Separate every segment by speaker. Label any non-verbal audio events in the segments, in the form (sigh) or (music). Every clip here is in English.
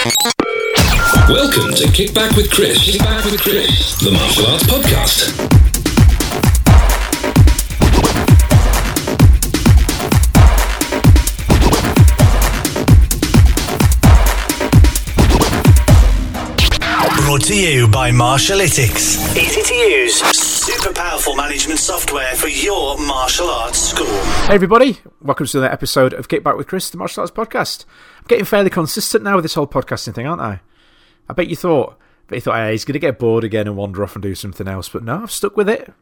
Speaker 1: Welcome to Kickback with Chris. Kickback with Chris, the martial arts podcast.
Speaker 2: Brought to you by Martialytics. Easy to use, super powerful management software for your martial arts school.
Speaker 3: Hey everybody, welcome to another episode of Kickback with Chris, the martial arts podcast. I'm getting fairly consistent now with this whole podcasting thing, aren't I? I bet you thought, but you thought, hey, he's going to get bored again and wander off and do something else. But no, I've stuck with it.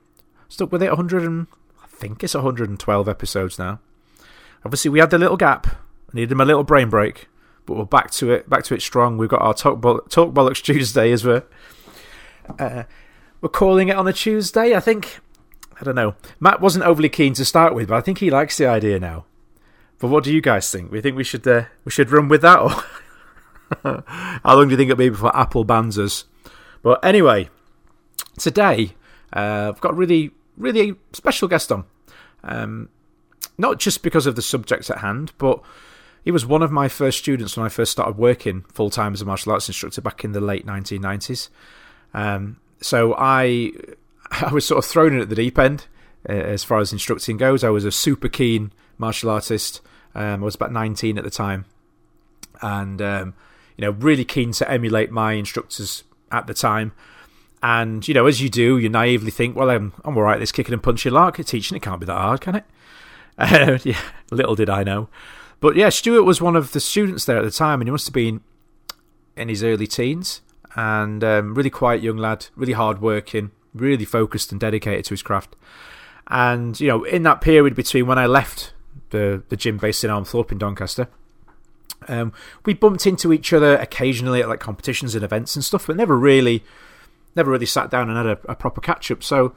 Speaker 3: Stuck with it. 100 and I think it's 112 episodes now. Obviously, we had the little gap. I needed my little brain break, but we're back to it. Back to it strong. We've got our talk, Boll- talk bollocks Tuesday as we're uh, we're calling it on a Tuesday. I think I don't know. Matt wasn't overly keen to start with, but I think he likes the idea now. But what do you guys think? We think we should uh, we should run with that, or (laughs) how long do you think it'll be before Apple bans us? But anyway, today uh, I've got a really really special guest on. Um, not just because of the subject at hand, but he was one of my first students when I first started working full time as a martial arts instructor back in the late 1990s. Um, so I (laughs) I was sort of thrown in at the deep end uh, as far as instructing goes. I was a super keen martial artist. Um, I was about 19 at the time, and um, you know really keen to emulate my instructors at the time. And you know, as you do, you naively think, "Well, I'm I'm all right. This kicking and punching lark, teaching it can't be that hard, can it?" Uh, (laughs) yeah, little did I know. But yeah, Stuart was one of the students there at the time, and he must have been in his early teens, and um, really quiet young lad, really hard working, really focused and dedicated to his craft. And you know, in that period between when I left the the gym based in Armthorpe in Doncaster, um, we bumped into each other occasionally at like competitions and events and stuff, but never really, never really sat down and had a, a proper catch up. So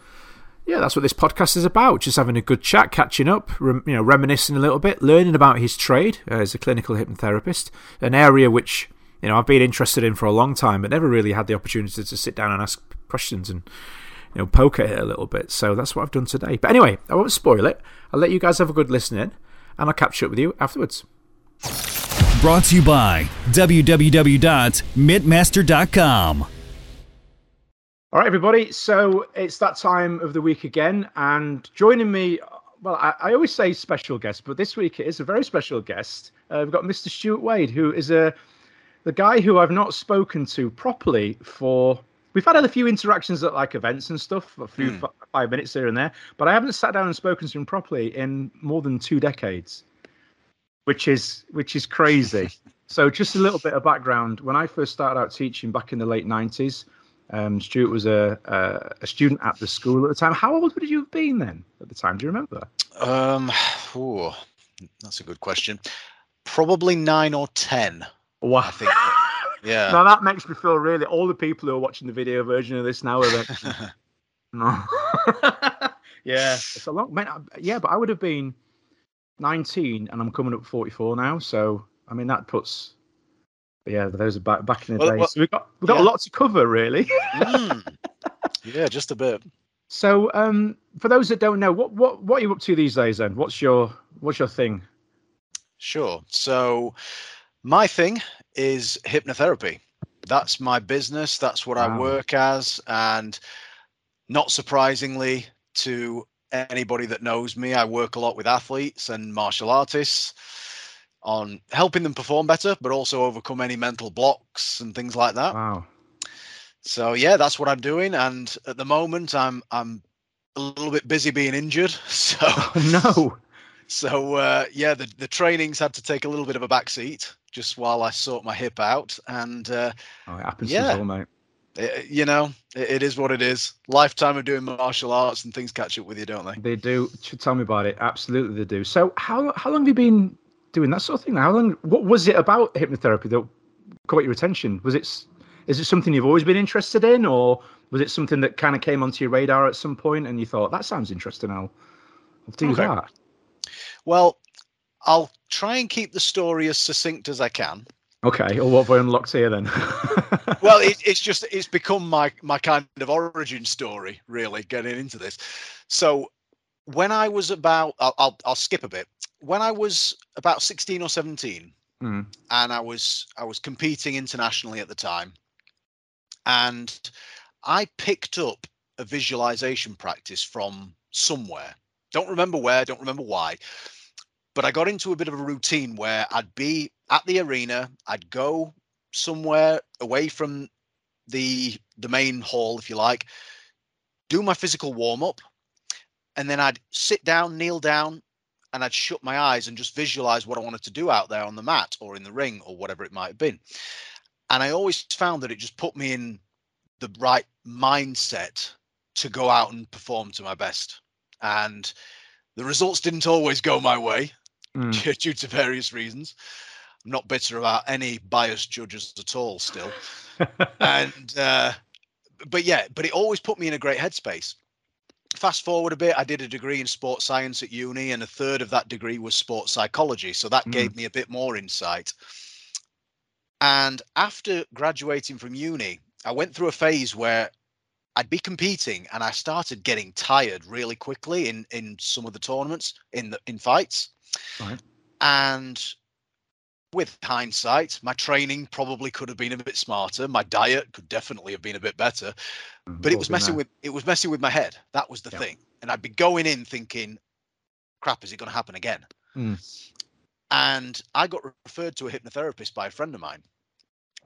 Speaker 3: yeah, that's what this podcast is about. Just having a good chat, catching up, rem, you know, reminiscing a little bit, learning about his trade uh, as a clinical hypnotherapist, an area which you know I've been interested in for a long time, but never really had the opportunity to sit down and ask questions and you know poke at it a little bit. So that's what I've done today. But anyway, I won't spoil it. I'll let you guys have a good listening, and I'll catch up with you afterwards.
Speaker 4: Brought to you by www.mittmaster.com.
Speaker 3: All right, everybody. So it's that time of the week again, and joining me, well, I, I always say special guest, but this week it is a very special guest. Uh, we've got Mr. Stuart Wade, who is a the guy who I've not spoken to properly for. We've had a few interactions at like events and stuff, a few f- five minutes here and there, but I haven't sat down and spoken to him properly in more than two decades, which is which is crazy. (laughs) so just a little bit of background: when I first started out teaching back in the late '90s. Um, Stuart was a, a a student at the school at the time. How old would you have been then at the time? Do you remember?
Speaker 5: Um, ooh, that's a good question. Probably nine or ten.
Speaker 3: Wow.
Speaker 5: I think. (laughs) Yeah.
Speaker 3: Now that makes me feel really. All the people who are watching the video version of this now are like, (laughs) no. (laughs) yeah, it's a long. Man, yeah, but I would have been 19, and I'm coming up 44 now. So I mean, that puts. Yeah, those are back back in the
Speaker 5: Well,
Speaker 3: day.
Speaker 5: well,
Speaker 3: so we've got we've got a lot to cover, really.
Speaker 5: Mm. (laughs) Yeah, just a bit.
Speaker 3: so, um, for those that don't know, what what what are you up to these days? Then, what's your what's your thing?
Speaker 5: Sure. So, my thing is hypnotherapy. That's my business. That's what I work as. And not surprisingly to anybody that knows me, I work a lot with athletes and martial artists on helping them perform better, but also overcome any mental blocks and things like that.
Speaker 3: Wow.
Speaker 5: So yeah, that's what I'm doing. And at the moment, I'm I'm a little bit busy being injured. (laughs) So
Speaker 3: Oh (laughs) no.
Speaker 5: so uh, yeah, the the trainings had to take a little bit of a backseat just while I sort my hip out. And uh,
Speaker 3: Oh, it happens
Speaker 5: Yeah.
Speaker 3: all, mate.
Speaker 5: it, you know, it, it is what it is. Lifetime of doing martial arts and things catch up with you, don't they?
Speaker 3: They do. Tell me about it. Absolutely, they do. So, how how long have you been doing that sort of thing? How long? What was it about hypnotherapy that caught your attention? Was it is it something you've always been interested in, or was it something that kind of came onto your radar at some point and you thought that sounds interesting? I'll, I'll do
Speaker 5: Okay.
Speaker 3: that.
Speaker 5: Well, I'll try and keep the story as succinct as I can.
Speaker 3: Okay. Or what have I unlocked here then? (laughs)
Speaker 5: well, it, it's just it's become my my kind of origin story, really, getting into this. So, when I was about, I'll I'll, I'll skip a bit. When I was about sixteen or seventeen,
Speaker 3: Mm.
Speaker 5: and I was I was competing internationally at the time, and I picked up a visualization practice from somewhere. Don't remember where, don't remember why, but I got into a bit of a routine where I'd be at the arena, I'd go somewhere away from the the main hall, if you like, do my physical warm up, and then I'd sit down, kneel down, and I'd shut my eyes and just visualize what I wanted to do out there on the mat or in the ring or whatever it might have been. And I always found that it just put me in the right mindset to go out and perform to my best. And the results didn't always go my way
Speaker 3: Mm. (laughs)
Speaker 5: due to various reasons. I'm not bitter about any biased judges at all still. (laughs) and uh, but yeah, but it always put me in a great headspace. Fast forward a bit, I did a degree in sports science at uni, and a third of that degree was sports psychology. So that
Speaker 3: Mm.
Speaker 5: gave me a bit more insight. And after graduating from uni, I went through a phase where I'd be competing and I started getting tired really quickly in in some of the tournaments in the in fights.
Speaker 3: Right.
Speaker 5: And with hindsight, my training probably could have been a bit smarter. My diet could definitely have been a bit better, but it was messing with it was messing with my head. That was the
Speaker 3: Yeah.
Speaker 5: thing. And I'd be going in thinking, crap, is it going to happen again?
Speaker 3: Mm.
Speaker 5: And I got referred to a hypnotherapist by a friend of mine.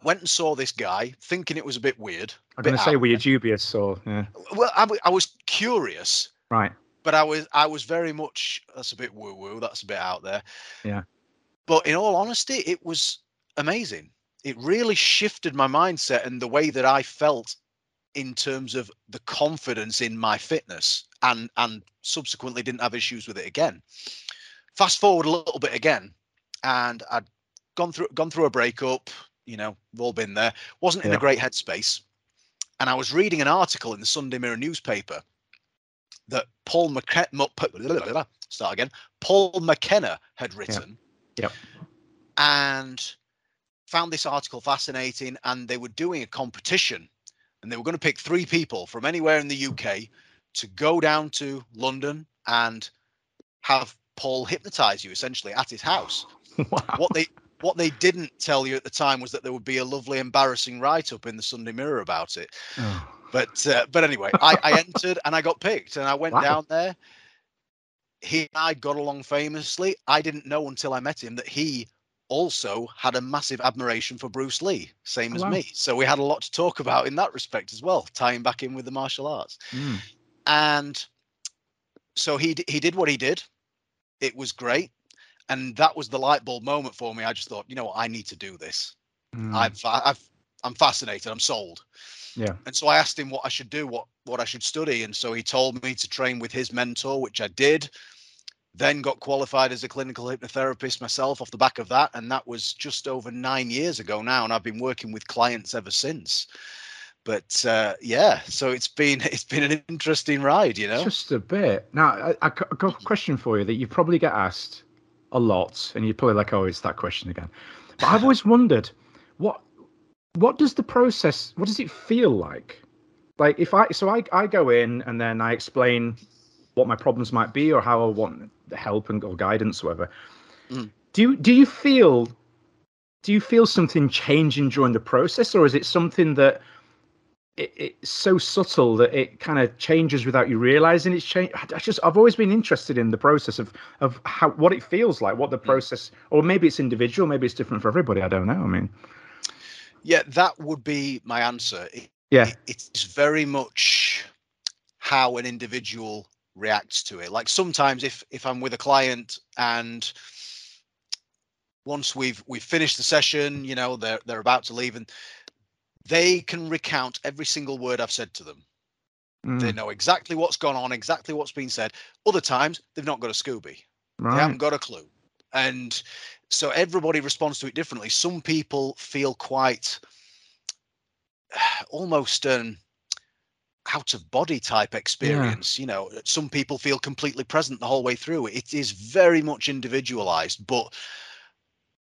Speaker 5: Went and saw this guy, thinking it was a bit weird.
Speaker 3: I'm going to say, were you dubious or yeah?
Speaker 5: Well, I, I was curious,
Speaker 3: Right.
Speaker 5: but I was I was very much that's a bit woo woo. That's a bit out there.
Speaker 3: Yeah.
Speaker 5: But in all honesty, it was amazing. It really shifted my mindset and the way that I felt in terms of the confidence in my fitness, and and subsequently didn't have issues with it again. Fast forward a little bit again, and I'd gone through gone through a breakup. You know, we've all been there. Wasn't in
Speaker 3: Yeah.
Speaker 5: a great headspace, and I was reading an article in the Sunday Mirror newspaper that Paul McKenna, start again, Paul McKenna had written.
Speaker 3: Yep.
Speaker 5: And found this article fascinating, and they were doing a competition, and they were going to pick three people from anywhere in the UK to go down to London and have Paul hypnotize you essentially at his house. (laughs)
Speaker 3: wow.
Speaker 5: What they what they didn't tell you at the time was that there would be a lovely embarrassing write up in the Sunday Mirror about it.
Speaker 3: Oh. (sighs)
Speaker 5: But uh, but anyway, I, I entered and I got picked, and I went
Speaker 3: Wow.
Speaker 5: down there. He and I got along famously. I didn't know until I met him that he also had a massive admiration for Bruce Lee, same
Speaker 3: Oh,
Speaker 5: as
Speaker 3: wow.
Speaker 5: me. So we had a lot to talk about in that respect as well, tying back in with the martial arts.
Speaker 3: Mm.
Speaker 5: And so he he did what he did. It was great, and that was the light bulb moment for me. I just thought, you know what, I need to do this.
Speaker 3: Mm.
Speaker 5: I've I've I'm fascinated. I'm sold.
Speaker 3: Yeah.
Speaker 5: And so I asked him what I should do, what what I should study, and so he told me to train with his mentor, which I did. Then got qualified as a clinical hypnotherapist myself off the back of that, and that was just over nine years ago now, and I've been working with clients ever since. But uh, yeah, so it's been (laughs) it's been an interesting ride, you know.
Speaker 3: Just a bit. Now, I, I got I got a question for you that you probably get asked a lot, and you're probably like, "Oh, it's that question again." But I've always (laughs) wondered, what what does the process? What does it feel like? Like if I so I I go in and then I explain what my problems might be or how I want the help and or guidance, or whatever.
Speaker 5: Mm.
Speaker 3: Do you do you feel do you feel something changing during the process, or is it something that it, it's so subtle that it kind of changes without you realizing it's changed. I just I've always been interested in the process of of how what it feels like, what the process, or maybe it's individual, maybe it's different for everybody. I don't know. I mean,
Speaker 5: Yeah, that would be my answer. It-
Speaker 3: yeah,
Speaker 5: it- it's very much how an individual reacts to it. Like sometimes if if i'm with a client and once we've we've finished the session you know they're they're about to leave and they can recount every single word i've said to them. They
Speaker 3: Mm,
Speaker 5: know exactly what's gone on exactly what's been said. Other times they've not got a scooby. They haven't got a clue. And so everybody responds to it differently some people feel quite (sighs) almost an out of body type experience you know some people feel completely present the whole way through it is very much individualized but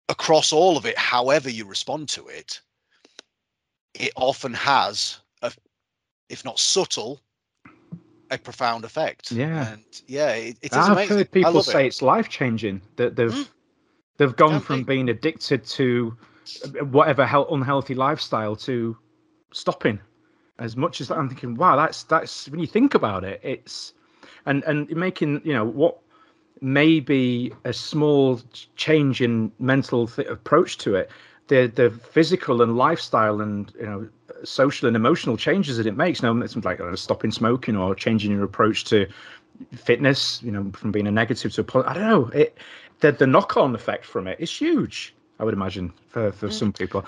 Speaker 5: across all of it however you respond to it it often has a if not subtle a profound effect
Speaker 3: Yeah.
Speaker 5: and yeah it, it is
Speaker 3: I've
Speaker 5: amazing
Speaker 3: heard people say
Speaker 5: it.
Speaker 3: it's life changing. That they've
Speaker 5: Mm.
Speaker 3: They've gone from
Speaker 5: they?
Speaker 3: being addicted to whatever hel- unhealthy lifestyle to stopping. As much as I'm thinking, wow, that's that's when you think about it, it's and and making you know what may be a small change in mental th- approach to it, the the physical and lifestyle and you know social and emotional changes that it makes. You know, it's like uh, stopping smoking or changing your approach to fitness. You know, from being a negative to a positive. I don't know. It the the knock on effect from it is huge. I would imagine for for some people.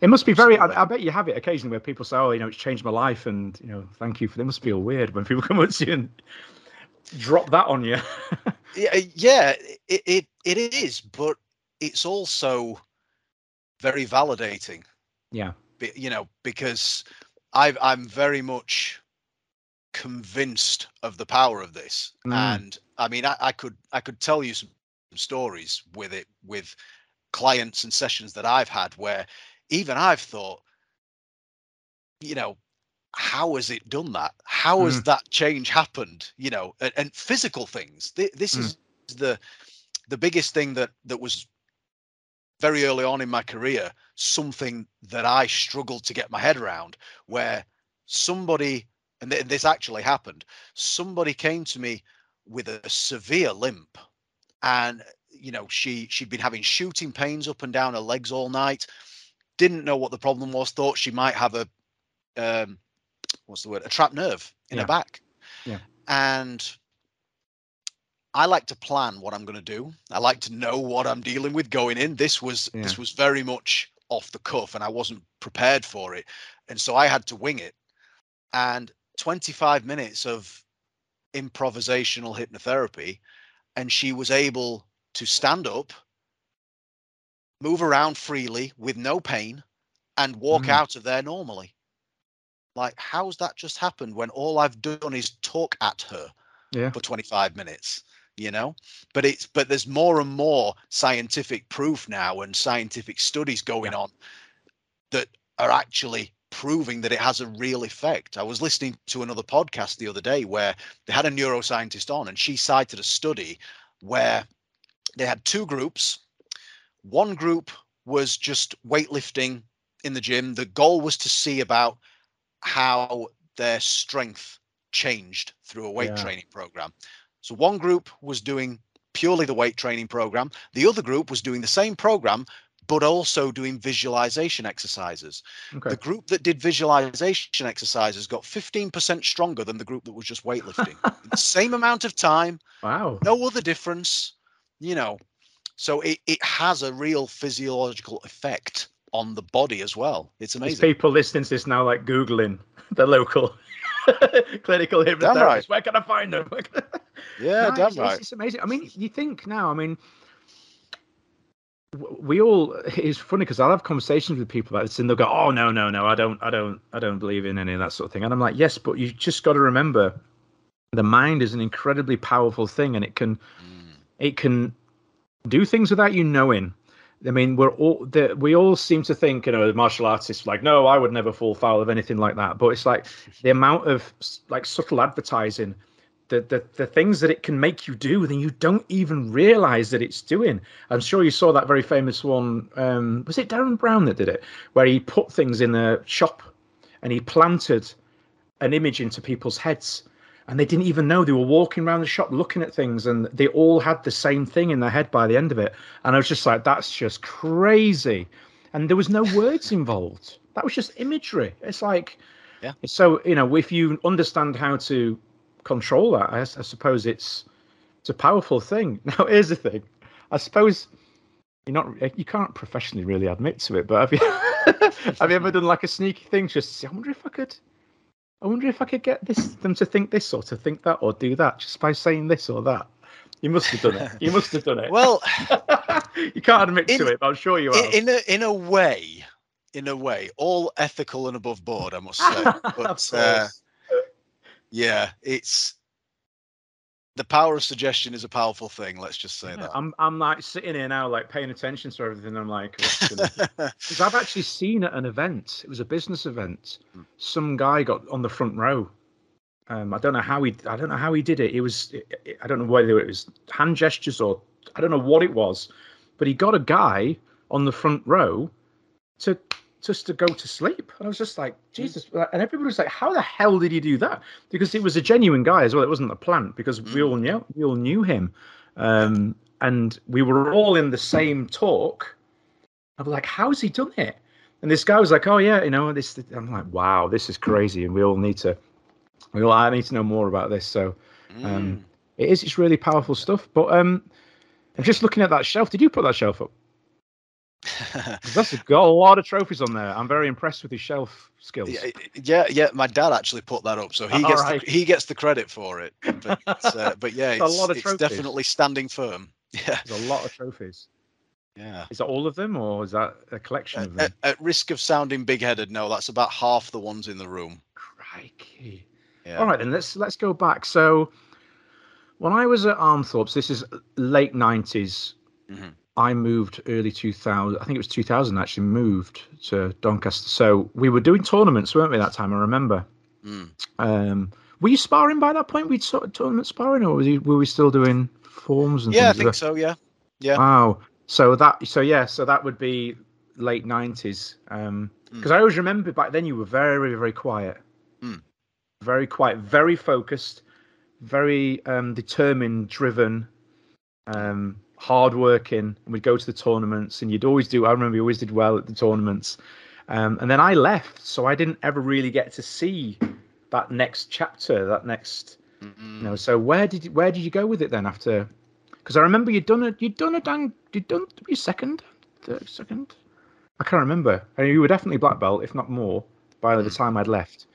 Speaker 3: It must be very. I, I bet you have it occasionally where people say, "Oh, you know, it's changed my life," and you know, thank you for. It must feel weird when people (laughs) come up to you and drop that on you. (laughs)
Speaker 5: Yeah, yeah, it, it it is, but it's also very validating.
Speaker 3: yeah.
Speaker 5: be- you know, because I I'm very much convinced of the power of this,
Speaker 3: Mm.
Speaker 5: and I mean, I, I could I could tell you some stories with it with clients and sessions that I've had where even I've thought, you know, how has it done that? How has that change happened? You know, and, and physical things. Th- This
Speaker 3: Mm.
Speaker 5: is the the biggest thing that that was very early on in my career something that I struggled to get my head around where somebody and th- this actually happened somebody came to me with a severe limp and you know she she'd been having shooting pains up and down her legs all night didn't know what the problem was thought she might have a um what's the word a trapped nerve in
Speaker 3: Yeah.
Speaker 5: her back
Speaker 3: Yeah.
Speaker 5: and I like to plan what I'm going to do. I like to know what I'm dealing with going in. This was
Speaker 3: Yeah.
Speaker 5: this was very much off the cuff, and I wasn't prepared for it, and so I had to wing it. And 25 minutes of improvisational hypnotherapy, and she was able to stand up, move around freely with no pain, and walk
Speaker 3: Mm.
Speaker 5: out of there normally. Like, how's that just happened when all I've done is talk at her?
Speaker 3: Yeah.
Speaker 5: for 25 minutes you know but it's but there's more and more scientific proof now and scientific studies going on that are actually proving that it has a real effect i was listening to another podcast the other day where they had a neuroscientist on and she cited a study where they had two groups one group was just weightlifting in the gym the goal was to see about how their strength changed through a weight
Speaker 3: Yeah.
Speaker 5: training program. So one group was doing purely the weight training program, the other group was doing the same program but also doing visualization exercises.
Speaker 3: Okay.
Speaker 5: The group that did visualization exercises got 15% stronger than the group that was just weightlifting. Same amount of time,
Speaker 3: Wow.
Speaker 5: no other difference, you know. So it, it has a real physiological effect on the body as well. It's
Speaker 3: There's
Speaker 5: amazing.
Speaker 3: people listening to this now, like googling (laughs) the local (laughs) clinical hypnotherapist.
Speaker 5: right.
Speaker 3: Where can I find them? Where can I-
Speaker 5: Yeah, damn
Speaker 3: it's,
Speaker 5: right.
Speaker 3: it's, it's amazing. I mean, you think now. I mean, we all. It's funny because I'll have conversations with people about this, and they'll go, "Oh no, no, no, I don't, I don't, I don't believe in any of that sort of thing." And I'm like, "Yes, but you just got to remember, the mind is an incredibly powerful thing, and it can,
Speaker 5: Mm.
Speaker 3: it can do things without you knowing." I mean, we're all the, we all seem to think, you know, martial artists like, no, I would never fall foul of anything like that. But it's like the amount of like subtle advertising, the the the things that it can make you do, and you don't even realize that it's doing. I'm sure you saw that very famous one. Um, was it Derren Brown that did it, where he put things in a shop, and he planted an image into people's heads and they didn't even know they were walking around the shop looking at things and they all had the same thing in their head by the end of it and i was just like that's just crazy and there was no words involved that was just imagery it's like
Speaker 5: Yeah.
Speaker 3: so you know if you understand how to control that I suppose it's it's a powerful thing (laughs) now here's the thing i suppose you're not you can't professionally really admit to it but have you (laughs) have you ever done like a sneaky thing just say, i wonder if i could I wonder if I could get this them to think this or to think that or do that just by saying this or that. You must have done it. You must have done it.
Speaker 5: Well, (laughs)
Speaker 3: you can't admit to it, but I'm sure you are.
Speaker 5: in, in a in a way, in a way, all ethical and above board, I must say.
Speaker 3: Of
Speaker 5: But uh. Yeah, it's the power of suggestion is a powerful thing. Let's just say
Speaker 3: Yeah, I'm I'm like sitting here now, like paying attention to everything. I'm like, what's gonna-
Speaker 5: that. (laughs)
Speaker 3: 'Cause I've actually seen at an event. It was a business event.
Speaker 5: Hmm.
Speaker 3: Some guy got on the front row. Um, I don't know how he. I don't know how he did it. It was. I don't know whether it was hand gestures or I don't know what it was, but he got a guy on the front row to just to go to sleep. And I was just like, Jesus. And everybody was like, How the hell did he do that? Because it was a genuine guy as well. It wasn't a plant because we all knew we all knew him. Um, and we were all in the same talk. I was like, How's he done it? And this guy was like, Oh yeah, you know, this I'm like, Wow, this is crazy. And we all need to we all I need to know more about this. So um it is it's really powerful stuff. But um I'm just looking at that shelf. Did you put that shelf up? (laughs) That's got a lot of trophies on there. I'm very impressed with his shelf skills.
Speaker 5: Yeah, yeah, yeah. My dad actually put that up, so he gets
Speaker 3: Alright.
Speaker 5: the, he gets the credit for it. But uh, (laughs) but yeah,
Speaker 3: It's a lot of
Speaker 5: it's
Speaker 3: trophies.
Speaker 5: definitely standing firm. (laughs) Yeah,
Speaker 3: There's a lot of trophies.
Speaker 5: yeah.
Speaker 3: Is that all of them, or is that a collection
Speaker 5: At,
Speaker 3: of them?
Speaker 5: at, at risk of sounding big-headed, no, that's about half the ones in the room.
Speaker 3: Crikey!
Speaker 5: Yeah.
Speaker 3: All right, then let's let's go back. So, when I was at Armthorpe's, this is late '90s.
Speaker 5: Mhm.
Speaker 3: I moved early 2000. I think it was 2000. Actually, moved to Doncaster. So we were doing tournaments, weren't we? That time, I remember.
Speaker 5: Mm.
Speaker 3: Um, were you sparring by that point? We'd sort of tournament sparring, or he, were we still doing forms and
Speaker 5: Yeah, I think so. Yeah, yeah.
Speaker 3: Wow. So that so yeah, so that would be late nineties. Um
Speaker 5: Hmm.
Speaker 3: because I always remember back then you were very, very quiet.
Speaker 5: Mm.
Speaker 3: Very quiet, very focused, very um determined, driven, um, hardworking. And we'd go to the tournaments and you'd always do I remember you always did well at the tournaments. Um and then I left, so I didn't ever really get to see that next chapter, that next
Speaker 5: Mm.
Speaker 3: you know, so where did you, where did you go with it then after? Because I remember you'd done a you'd done a dang you'd done your second, third, second. I can't remember. I mean, you were definitely black belt, if not more, by the time I'd left.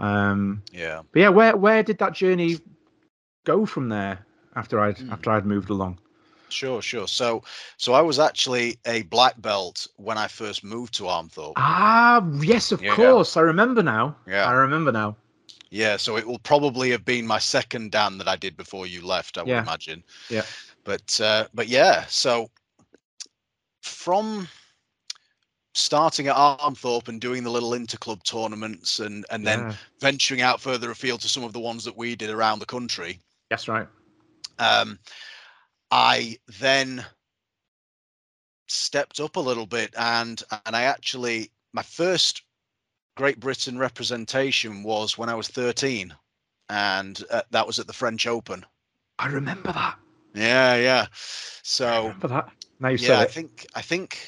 Speaker 3: Um,
Speaker 5: Yeah.
Speaker 3: but yeah, where where did that journey go from there after I'd
Speaker 5: Hmm.
Speaker 3: after I'd moved along?
Speaker 5: Sure, sure. So, so I was actually a black belt when I first moved to Armthorpe.
Speaker 3: Ah, yes, of
Speaker 5: Yeah.
Speaker 3: course. I remember now.
Speaker 5: Yeah.
Speaker 3: I remember now.
Speaker 5: Yeah, so it will probably have been my second Dan that I did before you left. I would imagine.
Speaker 3: Yeah.
Speaker 5: But uh, but yeah, so from starting at Armthorpe and doing the little interclub tournaments and and then venturing out further afield to some of the ones that we did around the country.
Speaker 3: That's right.
Speaker 5: um, I then stepped up a little bit and and I actually my first Great Britain representation was when I was 13 and uh, that was at the French Open.
Speaker 3: I remember that.
Speaker 5: Yeah, yeah. So
Speaker 3: remember that. Now you
Speaker 5: yeah,
Speaker 3: said
Speaker 5: I
Speaker 3: it.
Speaker 5: think I think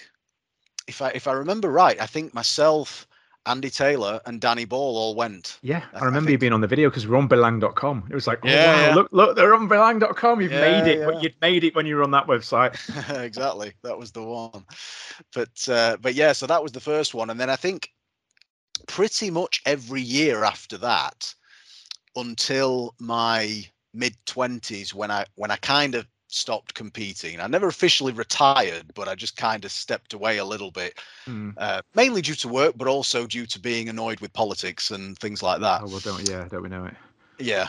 Speaker 5: if I if I remember right, I think myself, Andy Taylor and Danny Ball all went.
Speaker 3: Yeah,
Speaker 5: I-
Speaker 3: I
Speaker 5: I
Speaker 3: remember you being on the video because we're on Belang.com. It was like, oh
Speaker 5: Yeah,
Speaker 3: wow,
Speaker 5: yeah.
Speaker 3: look, look, they're on Belang.com. You've
Speaker 5: Yeah,
Speaker 3: made it.
Speaker 5: yeah.
Speaker 3: But you'd made it when you were on that website. (laughs)
Speaker 5: exactly that was the one but uh, but yeah so that was the first one and then i think pretty much every year after that until my mid 20s when i when i kind of stopped competing i never officially retired but i just kind of stepped away a little bit
Speaker 3: Hmm.
Speaker 5: uh, mainly due to work but also due to being annoyed with politics and things like that
Speaker 3: Oh well, don't yeah, don't we know it?
Speaker 5: yeah,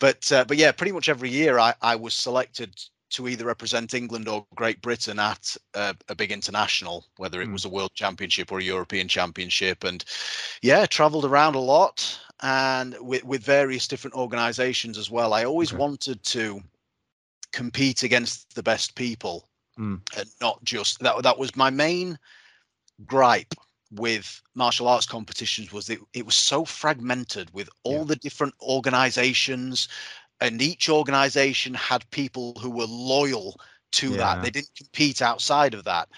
Speaker 5: but uh, but yeah, pretty much every year I, I was selected to either represent England or Great Britain at a, a big international, whether it
Speaker 3: Mm.
Speaker 5: was a World Championship or a European Championship, and yeah, travelled around a lot and with with various different organisations as well. I always
Speaker 3: Okay.
Speaker 5: wanted to compete against the best people,
Speaker 3: Mm.
Speaker 5: and not just that. That was my main gripe with martial arts competitions was that it was so fragmented with all
Speaker 3: Yeah.
Speaker 5: the different organizations and each organization had people who were loyal to
Speaker 3: Yeah.
Speaker 5: that they didn't compete outside of that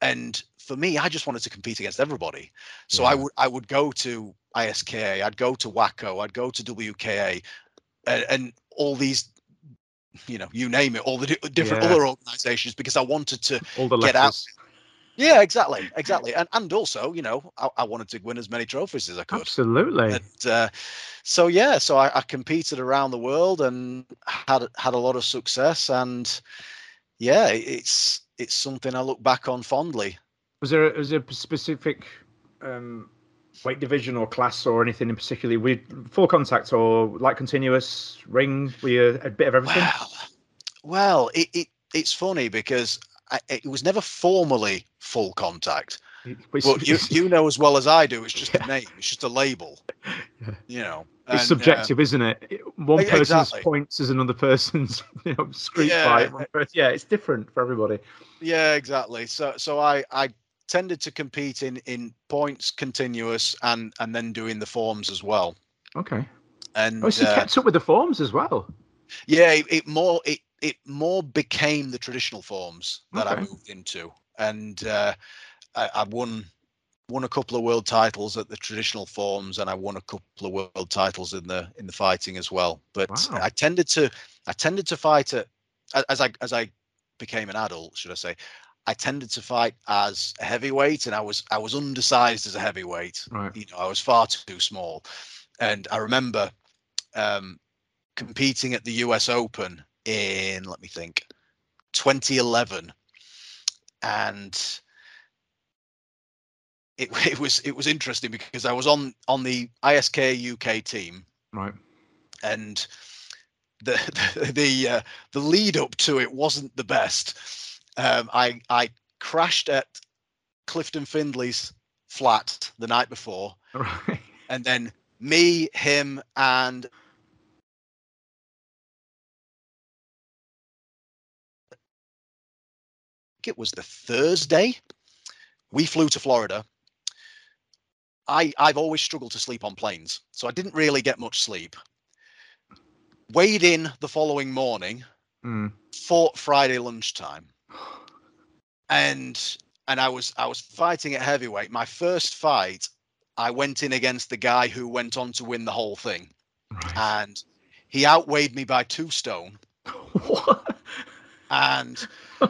Speaker 5: and for me i just wanted to compete against everybody so i would i would go to iska i'd go to WAKO i'd go to wka and, and all these you know you name it all the different
Speaker 3: Yeah.
Speaker 5: other organizations because i wanted to
Speaker 3: All the
Speaker 5: Get out. yeah, exactly, exactly, and and also, you know, I, I wanted to win as many trophies as I could.
Speaker 3: Absolutely.
Speaker 5: And uh, so yeah, so I, I competed around the world and had had a lot of success, and yeah, it's it's something I look back on fondly.
Speaker 3: Was there was there a specific um, weight division or class or anything in particular? We full contact or light continuous ring? Were you a bit of everything?
Speaker 5: Well, well, it, it it's funny because I, it was never formally full contact. But you (laughs) you know as well as I do, it's just
Speaker 3: Yeah.
Speaker 5: a name, it's just a label.
Speaker 3: Yeah.
Speaker 5: You know, And, uh,
Speaker 3: subjective, isn't it? One person's
Speaker 5: exactly.
Speaker 3: points is another person's (laughs) you know, street
Speaker 5: Yeah.
Speaker 3: fight. Yeah, it's different for everybody.
Speaker 5: Yeah, exactly. So so I I tended to compete in in points, continuous, and and then doing the forms as well.
Speaker 3: Okay.
Speaker 5: And
Speaker 3: Oh, so you
Speaker 5: uh,
Speaker 3: kept up with the forms as well.
Speaker 5: yeah, it, it more it it more became the traditional forms that I moved into, and uh, I, I won won a couple of world titles at the traditional forms, and I won a couple of world titles in the in the fighting as well. But
Speaker 3: Wow.
Speaker 5: I tended to I tended to fight at as I as I became an adult, should I say. I tended to fight as a heavyweight, and I was I was undersized as a heavyweight.
Speaker 3: Right.
Speaker 5: You know, I was far too small, and I remember um, competing at the US Open in let me think 2011 and it, (laughs) it was it was interesting because I was on on the ISK UK team
Speaker 3: Right.
Speaker 5: and the (laughs) the the, uh, the lead up to it wasn't the best um, I I crashed at Clifton Findley's flat the night before
Speaker 3: Right.
Speaker 5: and then me, him, and I think it was the Thursday. We flew to Florida. I I've always struggled to sleep on planes, so I didn't really get much sleep. Weighed in the following morning,
Speaker 3: Mm.
Speaker 5: fought Friday lunchtime, and and I was I was fighting at heavyweight. My first fight, I went in against the guy who went on to win the whole thing,
Speaker 3: Right.
Speaker 5: and he outweighed me by two stone. (laughs)
Speaker 3: what?
Speaker 5: And (laughs)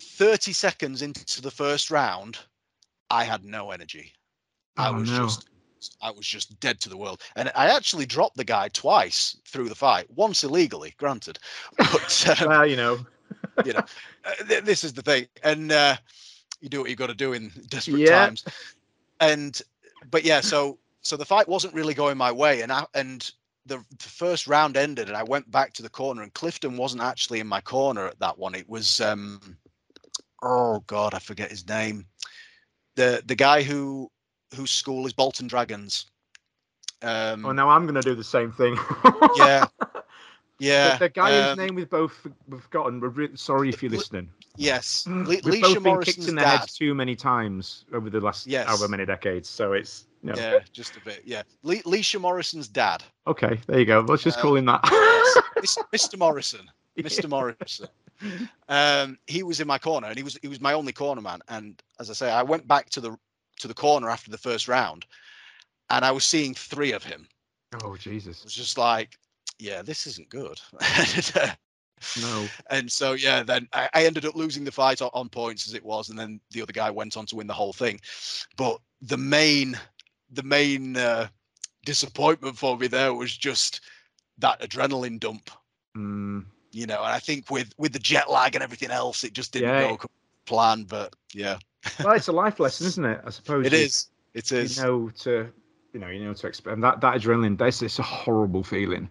Speaker 5: 30 seconds into the first round, I had no energy. I
Speaker 3: Oh,
Speaker 5: was
Speaker 3: no.
Speaker 5: just I was just dead to the world. And I actually dropped the guy twice through the fight. Once illegally, granted. (laughs) But um,
Speaker 3: Well, you know.
Speaker 5: You know, uh, th- this is the thing. And uh, you do what you got to do in (laughs) desperate
Speaker 3: Yeah.
Speaker 5: times. And but yeah, so so the fight wasn't really going my way, and I and the, the first round ended, and I went back to the corner, and Clifton wasn't actually in my corner at that one. It was um, oh god, I forget his name. The the guy who whose school is Bolton Dragons. Um,
Speaker 3: Oh, now I'm going to do the same thing.
Speaker 5: yeah, (laughs) yeah.
Speaker 3: The, the guy whose
Speaker 5: um,
Speaker 3: name we've both we've forgotten. We're sorry if you're
Speaker 5: Li-
Speaker 3: listening.
Speaker 5: Yes,
Speaker 3: We've
Speaker 5: Le-
Speaker 3: both
Speaker 5: Leisha
Speaker 3: been kicked in the
Speaker 5: dad.
Speaker 3: head too many times over the last
Speaker 5: Yes.
Speaker 3: however many decades. So it's know,
Speaker 5: Yeah, just a bit. Yeah, Le- Leisha Morrison's dad,
Speaker 3: okay. There you go. Let's just
Speaker 5: Uh,
Speaker 3: call him that.
Speaker 5: Mr. (laughs) Morrison. Mr. Morrison. (laughs) Um, he was in my corner, and he was he was my only corner man. And as I say, I went back to the to the corner after the first round, and I was seeing three of him.
Speaker 3: oh Jesus!
Speaker 5: It was just like, yeah, this isn't good.
Speaker 3: No. (laughs)
Speaker 5: and so yeah, then I, I ended up losing the fight on, on points as it was, and then the other guy went on to win the whole thing. But the main the main uh, disappointment for me there was just that adrenaline dump
Speaker 3: Mm,
Speaker 5: you know and i think with with the jet lag and everything else it just didn't
Speaker 3: Yeah.
Speaker 5: go plan but yeah
Speaker 3: well, it's a (laughs) life lesson, isn't it? I suppose
Speaker 5: it
Speaker 3: you-
Speaker 5: is it is
Speaker 3: You know to you know you know to expect and that that adrenaline. That's it's a horrible feeling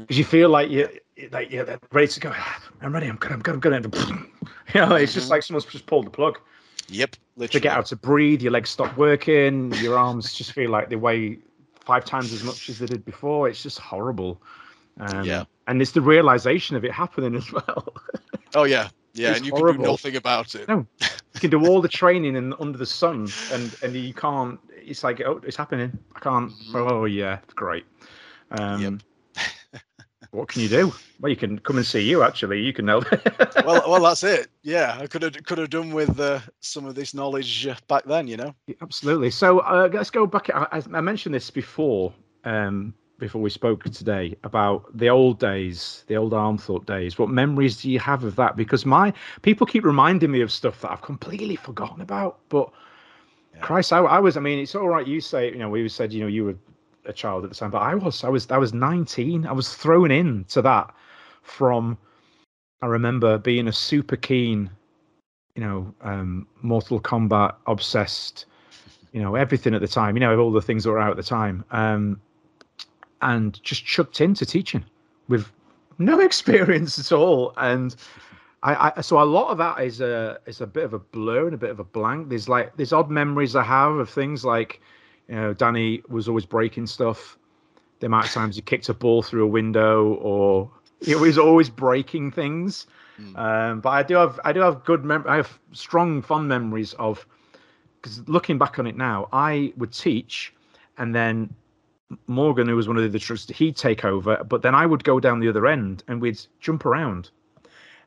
Speaker 3: because you feel like you like you're ready to go. I'm ready. I'm good. I'm good. I'm good. (laughs) You know, it's just
Speaker 5: Mhm.
Speaker 3: like someone's just pulled the plug.
Speaker 5: yep literally
Speaker 3: get out to breathe, your legs stop working, your arms just feel like they weigh five times as much as they did before. It's just horrible. Um,
Speaker 5: Yeah.
Speaker 3: And it's the realization of it happening (laughs) as well.
Speaker 5: oh yeah yeah
Speaker 3: It's
Speaker 5: and you can do nothing about it
Speaker 3: No. you can do all the (laughs) training and under the sun, and and you can't. It's like oh, it's happening. I can't.
Speaker 5: Mhm.
Speaker 3: Oh yeah, great. Um, what can you do? Well, you can come and see you. Actually, you can know. (laughs)
Speaker 5: well well that's it yeah i could have could have done with uh, some of this knowledge uh, back then you know
Speaker 3: Yeah, Absolutely. So uh, let's go back. I, I mentioned this before, um, before we spoke today about the old days, the old Armthorpe days. What memories do you have of that? Because my people keep reminding me of stuff that I've completely forgotten about. But
Speaker 5: Yeah.
Speaker 3: Christ, I, I was. I mean, it's all right. You say, you know, we said, you know, you were a child at the time, but I was. I was. I was 19. I was thrown in to that from. I remember being a super keen, you know, um, Mortal Kombat obsessed you know everything at the time you know all the things that were out at the time um and just chucked into teaching with no (laughs) experience at all and I, I so a lot of that is a is a bit of a blur and a bit of a blank there's like there's odd memories i have of things like you know danny was always breaking stuff the amount of times he kicked a ball through a window, or he was always breaking things.
Speaker 5: Mm.
Speaker 3: Um, but I do have I do have good mem- I have strong fond memories of because looking back on it now, I would teach, and then Morgan, who was one of the instructors, he'd take over, but then I would go down the other end and we'd jump around.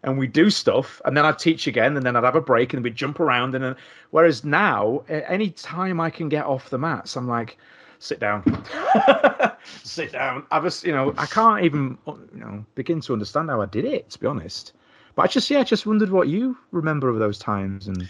Speaker 3: And we'd do stuff, and then I'd teach again, and then I'd have a break, and we'd jump around. And then, whereas now, any time I can get off the mats, I'm like, sit down, (laughs) sit down. I was, you know, I can't even, you know, begin to understand how I did it, to be honest. But I just, yeah, I just wondered what you remember of those times, and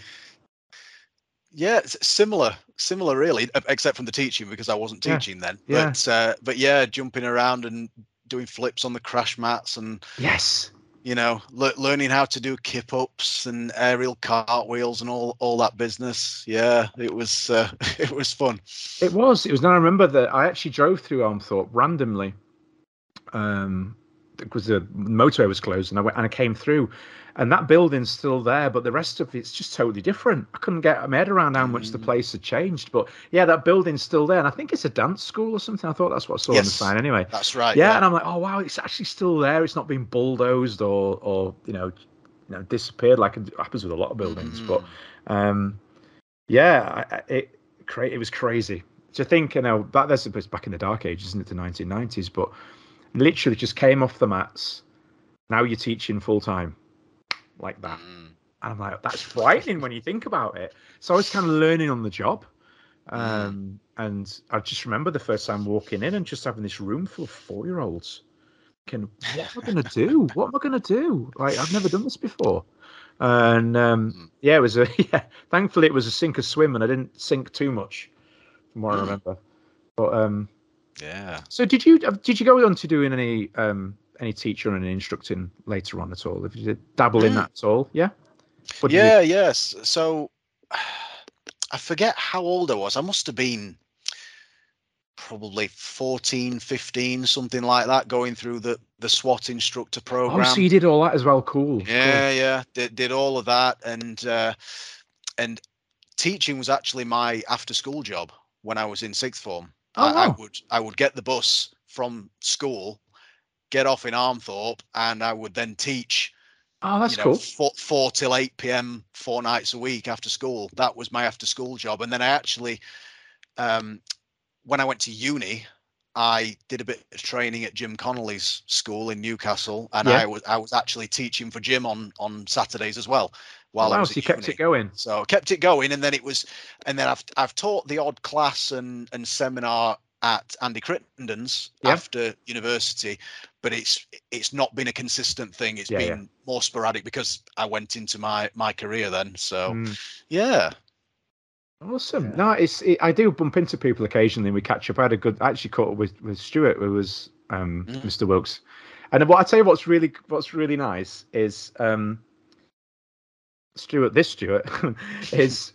Speaker 5: Yeah, it's similar, similar really, except from the teaching because I wasn't
Speaker 3: Yeah,
Speaker 5: teaching then.
Speaker 3: yeah.
Speaker 5: Uh, but yeah, jumping around and doing flips on the crash mats and
Speaker 3: yes,
Speaker 5: you know le- learning how to do kip ups and aerial cartwheels and all all that business. Yeah, it was uh, (laughs) it was fun.
Speaker 3: It was. It was. Now I remember that I actually drove through Armthorpe randomly. Um, because the motorway was closed, and I went and I came through, and that building's still there, but the rest of it's just totally different. I couldn't get my head around how much the
Speaker 5: Mm.
Speaker 3: place had changed, but yeah, that building's still there, and I think it's a dance school or something. I thought that's what I saw on the sign anyway.
Speaker 5: That's right.
Speaker 3: yeah, and I'm like, oh wow, it's actually still there. It's not been bulldozed or or you know, you know, disappeared like it happens with a lot of buildings. But
Speaker 5: Mhm.
Speaker 3: um, yeah, I, I- it it was crazy to think. You know, that that's back in the dark ages, isn't it? The 1990s, but literally just came off the mats. Now you're teaching full time, like that.
Speaker 5: Mm.
Speaker 3: And I'm like, that's frightening when you think about it. So I was kind of learning on the job. Um, and I just remember the first time walking in and just having this room full of four year olds. Can what am I gonna do? What am I gonna do? Like I've never done this before. And um,
Speaker 5: Mm.
Speaker 3: yeah, it was a (laughs) yeah. Thankfully, it was a sink or swim, and I didn't sink too much, from what I
Speaker 5: Mm.
Speaker 3: remember. But um,
Speaker 5: Yeah.
Speaker 3: so did you did you go on to doing any um any teaching and instructing later on at all? If you did dabble in
Speaker 5: Mm.
Speaker 3: that at all, yeah. What did you-
Speaker 5: Yeah, yes. So (sighs) I forget how old I was. I must have been probably 14, 15, something like that, going through the, the SWAT instructor program.
Speaker 3: Oh, so you did all that as well. Cool. cool.
Speaker 5: yeah, yeah. Did, did all of that. And uh, and teaching was actually my after school job when I was in sixth form.
Speaker 3: Oh,
Speaker 5: I, I would I would get the bus from school, get off in Armthorpe, and I would then teach
Speaker 3: Oh, that's
Speaker 5: you know,
Speaker 3: cool.
Speaker 5: Four, four till eight p.m. four nights a week after school. That was my after school job, and then I actually, um, when I went to uni, I did a bit of training at Jim Connolly's school in Newcastle, and
Speaker 3: Yeah.
Speaker 5: I was I was actually teaching for Jim on on Saturdays as well. While I
Speaker 3: wow,
Speaker 5: was
Speaker 3: so you kept
Speaker 5: uni.
Speaker 3: it going.
Speaker 5: So I kept it going, and then it was, and then I've I've taught the odd class and and seminar at Andy Crittenden's
Speaker 3: Yeah.
Speaker 5: after university, but it's it's not been a consistent thing. It's
Speaker 3: Yeah, yeah.
Speaker 5: been more sporadic because I went into my my career then. So
Speaker 3: Mm.
Speaker 5: yeah,
Speaker 3: Awesome.
Speaker 5: Yeah.
Speaker 3: No, it's it, I do bump into people occasionally. and We catch up. I had a good I actually caught up with with Stuart, who was um,
Speaker 5: Mm.
Speaker 3: Mr. Wilkes. And what I tell you, what's really what's really nice is um, Stuart. This Stuart (laughs) is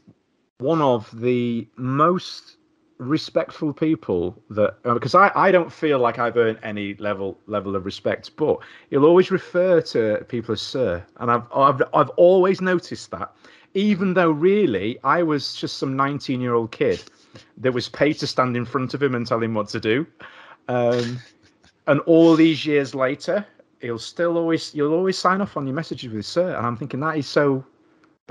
Speaker 3: one of the most respectful people that because I, I don't feel like I've earned any level level of respect, but he'll always refer to people as sir, and I've I've I've always noticed that, even though really I was just some nineteen year old kid that was paid to stand in front of him and tell him what to do, um, and all these years later, he'll still always you'll always sign off on your messages with sir, and I'm thinking that is so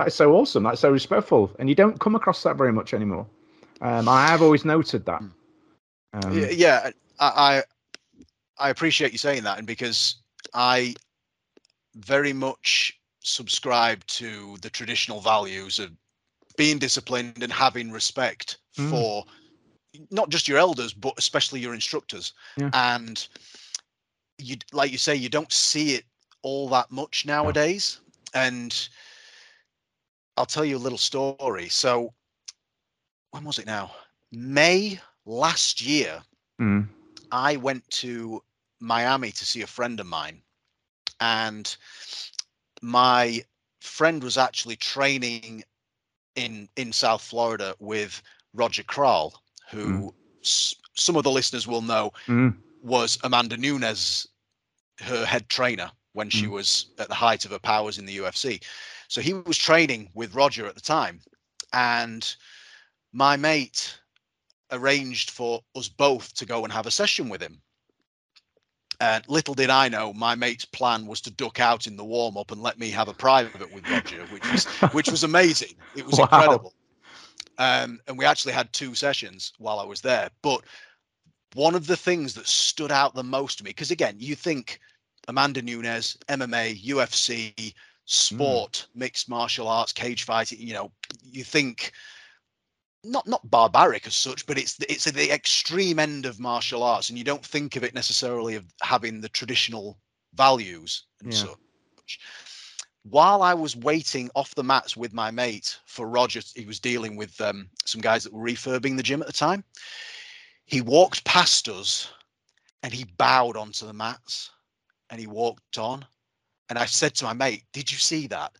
Speaker 3: that is so awesome, that's so respectful, and you don't come across that very much anymore. Um, I have always noted that. Um,
Speaker 5: yeah, yeah. I, I I appreciate you saying that, and because I very much subscribe to the traditional values of being disciplined and having respect
Speaker 3: Mm.
Speaker 5: for not just your elders, but especially your instructors.
Speaker 3: Yeah.
Speaker 5: And you, like you say, you don't see it all that much nowadays. And I'll tell you a little story. So, when was it now? May last year,
Speaker 3: mm,
Speaker 5: I went to Miami to see a friend of mine, and my friend was actually training in in South Florida with Roger Kral, who s- some of the listeners will know
Speaker 3: mm,
Speaker 5: was Amanda Nunes, her head trainer when she
Speaker 3: Mm.
Speaker 5: was at the height of her powers in the UFC. So he was training with Roger at the time, and my mate arranged for us both to go and have a session with him. And little did I know, my mate's plan was to duck out in the warm up and let me have a private with Roger, which was (laughs) which was amazing. It was
Speaker 3: Wow.
Speaker 5: incredible. Um, and we actually had two sessions while I was there. But one of the things that stood out the most to me, because again, you think Amanda Nunes, MMA, UFC, sport, mixed martial arts, cage fighting, you know, you think not not barbaric as such, but it's it's at the extreme end of martial arts, and you don't think of it necessarily of having the traditional values and
Speaker 3: Yeah.
Speaker 5: such. While I was waiting off the mats with my mate for Roger, he was dealing with um, some guys that were refurbing the gym at the time. He walked past us, and he bowed onto the mats, and he walked on. And I said to my mate, "Did you see that?"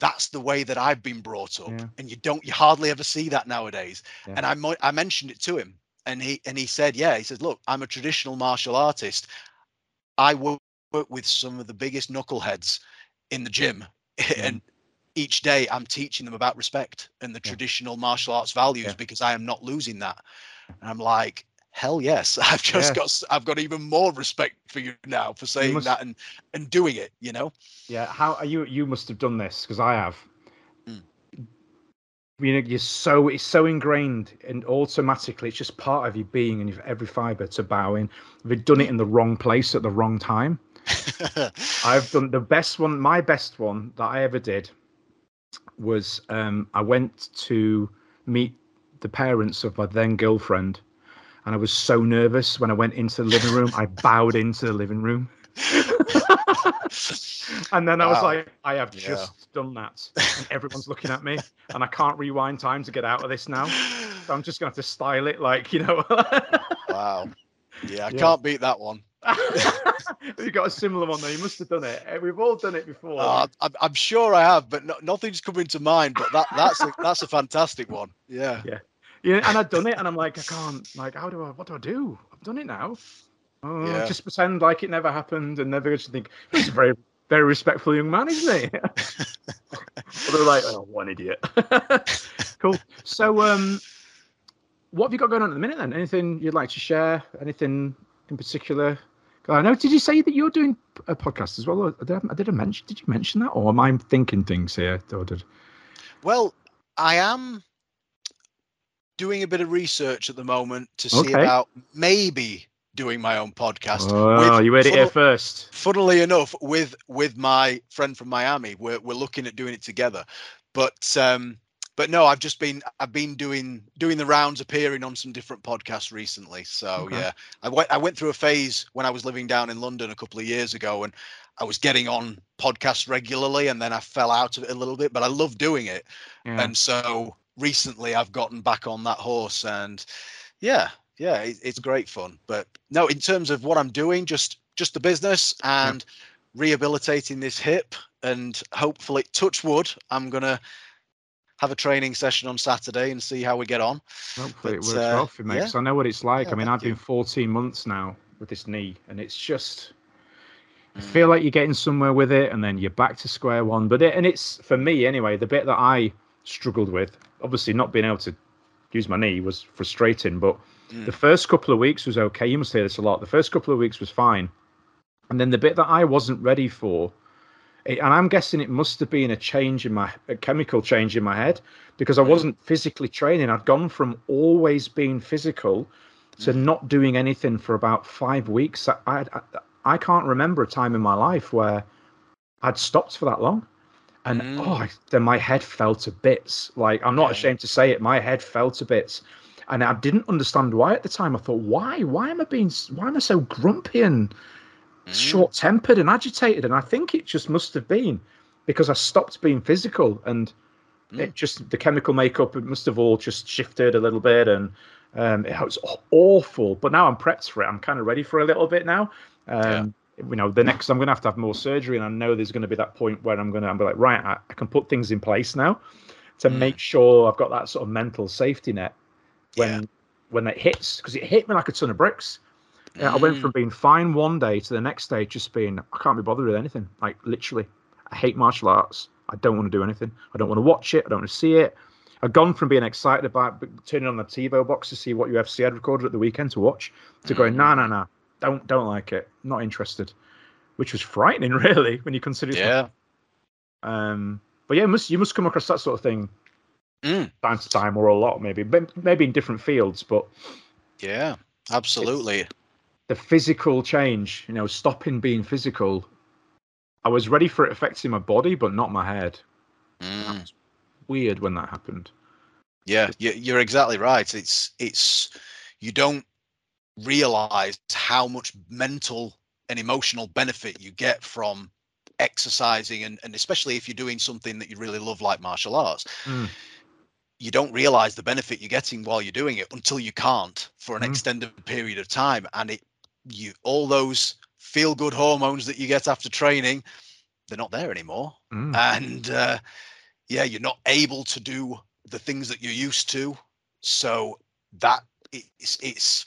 Speaker 5: That's the way that I've been brought up,
Speaker 3: Yeah.
Speaker 5: and you don't, you hardly ever see that nowadays.
Speaker 3: Yeah.
Speaker 5: And I, mo- I mentioned it to him, and he, and he said, "Yeah." He said, "Look, I'm a traditional martial artist. I work with some of the biggest knuckleheads in the gym, (laughs) and each day I'm teaching them about respect and the
Speaker 3: Yeah.
Speaker 5: traditional martial arts values
Speaker 3: Yeah.
Speaker 5: because I am not losing that." And I'm like, "Hell yes! (laughs) I've just
Speaker 3: Yeah.
Speaker 5: got i've got even more respect for you now for saying
Speaker 3: must-
Speaker 5: that and and doing it." You know.
Speaker 3: Yeah, how are you? You must have done this because I have.
Speaker 5: Mm.
Speaker 3: You know, you're so it's so ingrained and automatically it's just part of your being and your every fiber to bow in. We've done it in the wrong place at the wrong time. (laughs) I've done the best one. My best one that I ever did was um, I went to meet the parents of my then girlfriend, and I was so nervous when I went into the living room. I bowed into the living room. (laughs) And then I was like, I have
Speaker 5: Yeah.
Speaker 3: just done that. And everyone's looking at me, and I can't rewind time to get out of this now. So I'm just going to have to style it like, you know.
Speaker 5: wow. Yeah, I
Speaker 3: Yeah.
Speaker 5: can't beat that one. (laughs)
Speaker 3: you got a similar one, though. You must have done it. Eh, We've all done it before.
Speaker 5: Uh, I'm, I'm sure I have, but no, nothing's coming to mind. But that that's a, that's a fantastic one. Yeah.
Speaker 3: yeah, and I've done it, and I'm like, I can't. Like, how do I? What do I do? I've done it now. Oh,
Speaker 5: Yeah.
Speaker 3: Just pretend like it never happened, and never just think he's a very, very respectful young man, isn't he? but (laughs) they're like, oh, one idiot. (laughs) cool. So, um, what have you got going on at the minute then? Anything you'd like to share? Anything in particular? I know. Did you say that you're doing a podcast as well? Did I, did I mention? Did you mention that, or am I thinking things here? Or did,
Speaker 5: Well, I am doing a bit of research at the moment to see
Speaker 3: Okay.
Speaker 5: about maybe doing my own podcast.
Speaker 3: oh,
Speaker 5: with
Speaker 3: you heard it here first.
Speaker 5: funnily enough, with with my friend from Miami, we're we're looking at doing it together. But um, but no, I've just been I've been doing doing the rounds, appearing on some different podcasts recently. So
Speaker 3: Okay.
Speaker 5: yeah, I went I went through a phase when I was living down in London a couple of years ago, and I was getting on podcasts regularly, and then I fell out of it a little bit. But I love doing it,
Speaker 3: Yeah.
Speaker 5: and so recently I've gotten back on that horse, and yeah, yeah, it, it's great fun. But no, in terms of what I'm doing, just just the business and rehabilitating this hip, and hopefully, touch wood, I'm gonna have a training session on Saturday and see how we get on.
Speaker 3: Hopefully it works
Speaker 5: uh,
Speaker 3: well for me
Speaker 5: yeah.
Speaker 3: because I know what it's like.
Speaker 5: Yeah,
Speaker 3: I mean, I've been 14 months now with this knee, and it's just I
Speaker 5: Mm.
Speaker 3: feel like you're getting somewhere with it, and then you're back to square one. But it, and it's for me anyway. The bit that I struggled with, obviously not being able to use my knee, was frustrating. But
Speaker 5: Mm.
Speaker 3: the first couple of weeks was okay. You must hear this a lot. The first couple of weeks was fine, and then the bit that I wasn't ready for. It, and I'm guessing it must have been a change in my a chemical change in my head because I wasn't physically training. I'd gone from always being physical to not doing anything for about five weeks. I I- I can't remember a time in my life where I'd stopped for that long. And
Speaker 5: Mm.
Speaker 3: oh, I- then my head fell to bits. Like I'm not
Speaker 5: Yeah.
Speaker 3: ashamed to say it. My head fell to bits, and I didn't understand why at the time. I thought, why? Why am I being? Why am I so grumpy and
Speaker 5: Mm.
Speaker 3: short tempered and agitated. And I think it just must have been because I stopped being physical and it just the chemical makeup it must have all just shifted a little bit and um, it was awful. But now I'm prepped for it. I'm kind of ready for a little bit now. Um, You know, the next I'm going to have to have more surgery, and I know there's going to be that point where I'm going to I'm like, right, I, I can put things in place now to
Speaker 5: Mm.
Speaker 3: make sure I've got that sort of mental safety net when
Speaker 5: Yeah.
Speaker 3: when it hits because it hit me like a ton of bricks. Yeah, I went
Speaker 5: Mm.
Speaker 3: from being fine one day to the next day just being I can't be bothered with anything. Like literally, I hate martial arts. I don't want to do anything. I don't want to watch it. I don't want to see it. I've gone from being excited about turning on the TiVo box to see what UFC had recorded at the weekend to watch to going,
Speaker 5: Mm.
Speaker 3: no, no, no. Don't don't like it. Not interested. Which was frightening, (laughs) really, when you consider.
Speaker 5: Yeah.
Speaker 3: Um, but yeah, you must you must come across that sort of thing
Speaker 5: Mm.
Speaker 3: time to time, or a lot, maybe, But maybe in different fields. But
Speaker 5: Yeah. Absolutely.
Speaker 3: the physical change, you know, stopping being physical, I was ready for it affecting my body, but not my head.
Speaker 5: Mm.
Speaker 3: Weird when that happened.
Speaker 5: Yeah, you- you're exactly right. It's it's you don't realize how much mental and emotional benefit you get from exercising and, and especially if you're doing something that you really love like martial arts
Speaker 3: Mm.
Speaker 5: you don't realize the benefit you're getting while you're doing it until you can't for an
Speaker 3: Mhm.
Speaker 5: extended period of time and it you all those feel good hormones that you get after training they're not there anymore
Speaker 3: Mm.
Speaker 5: and uh, yeah you're not able to do the things that you're used to so that it's it's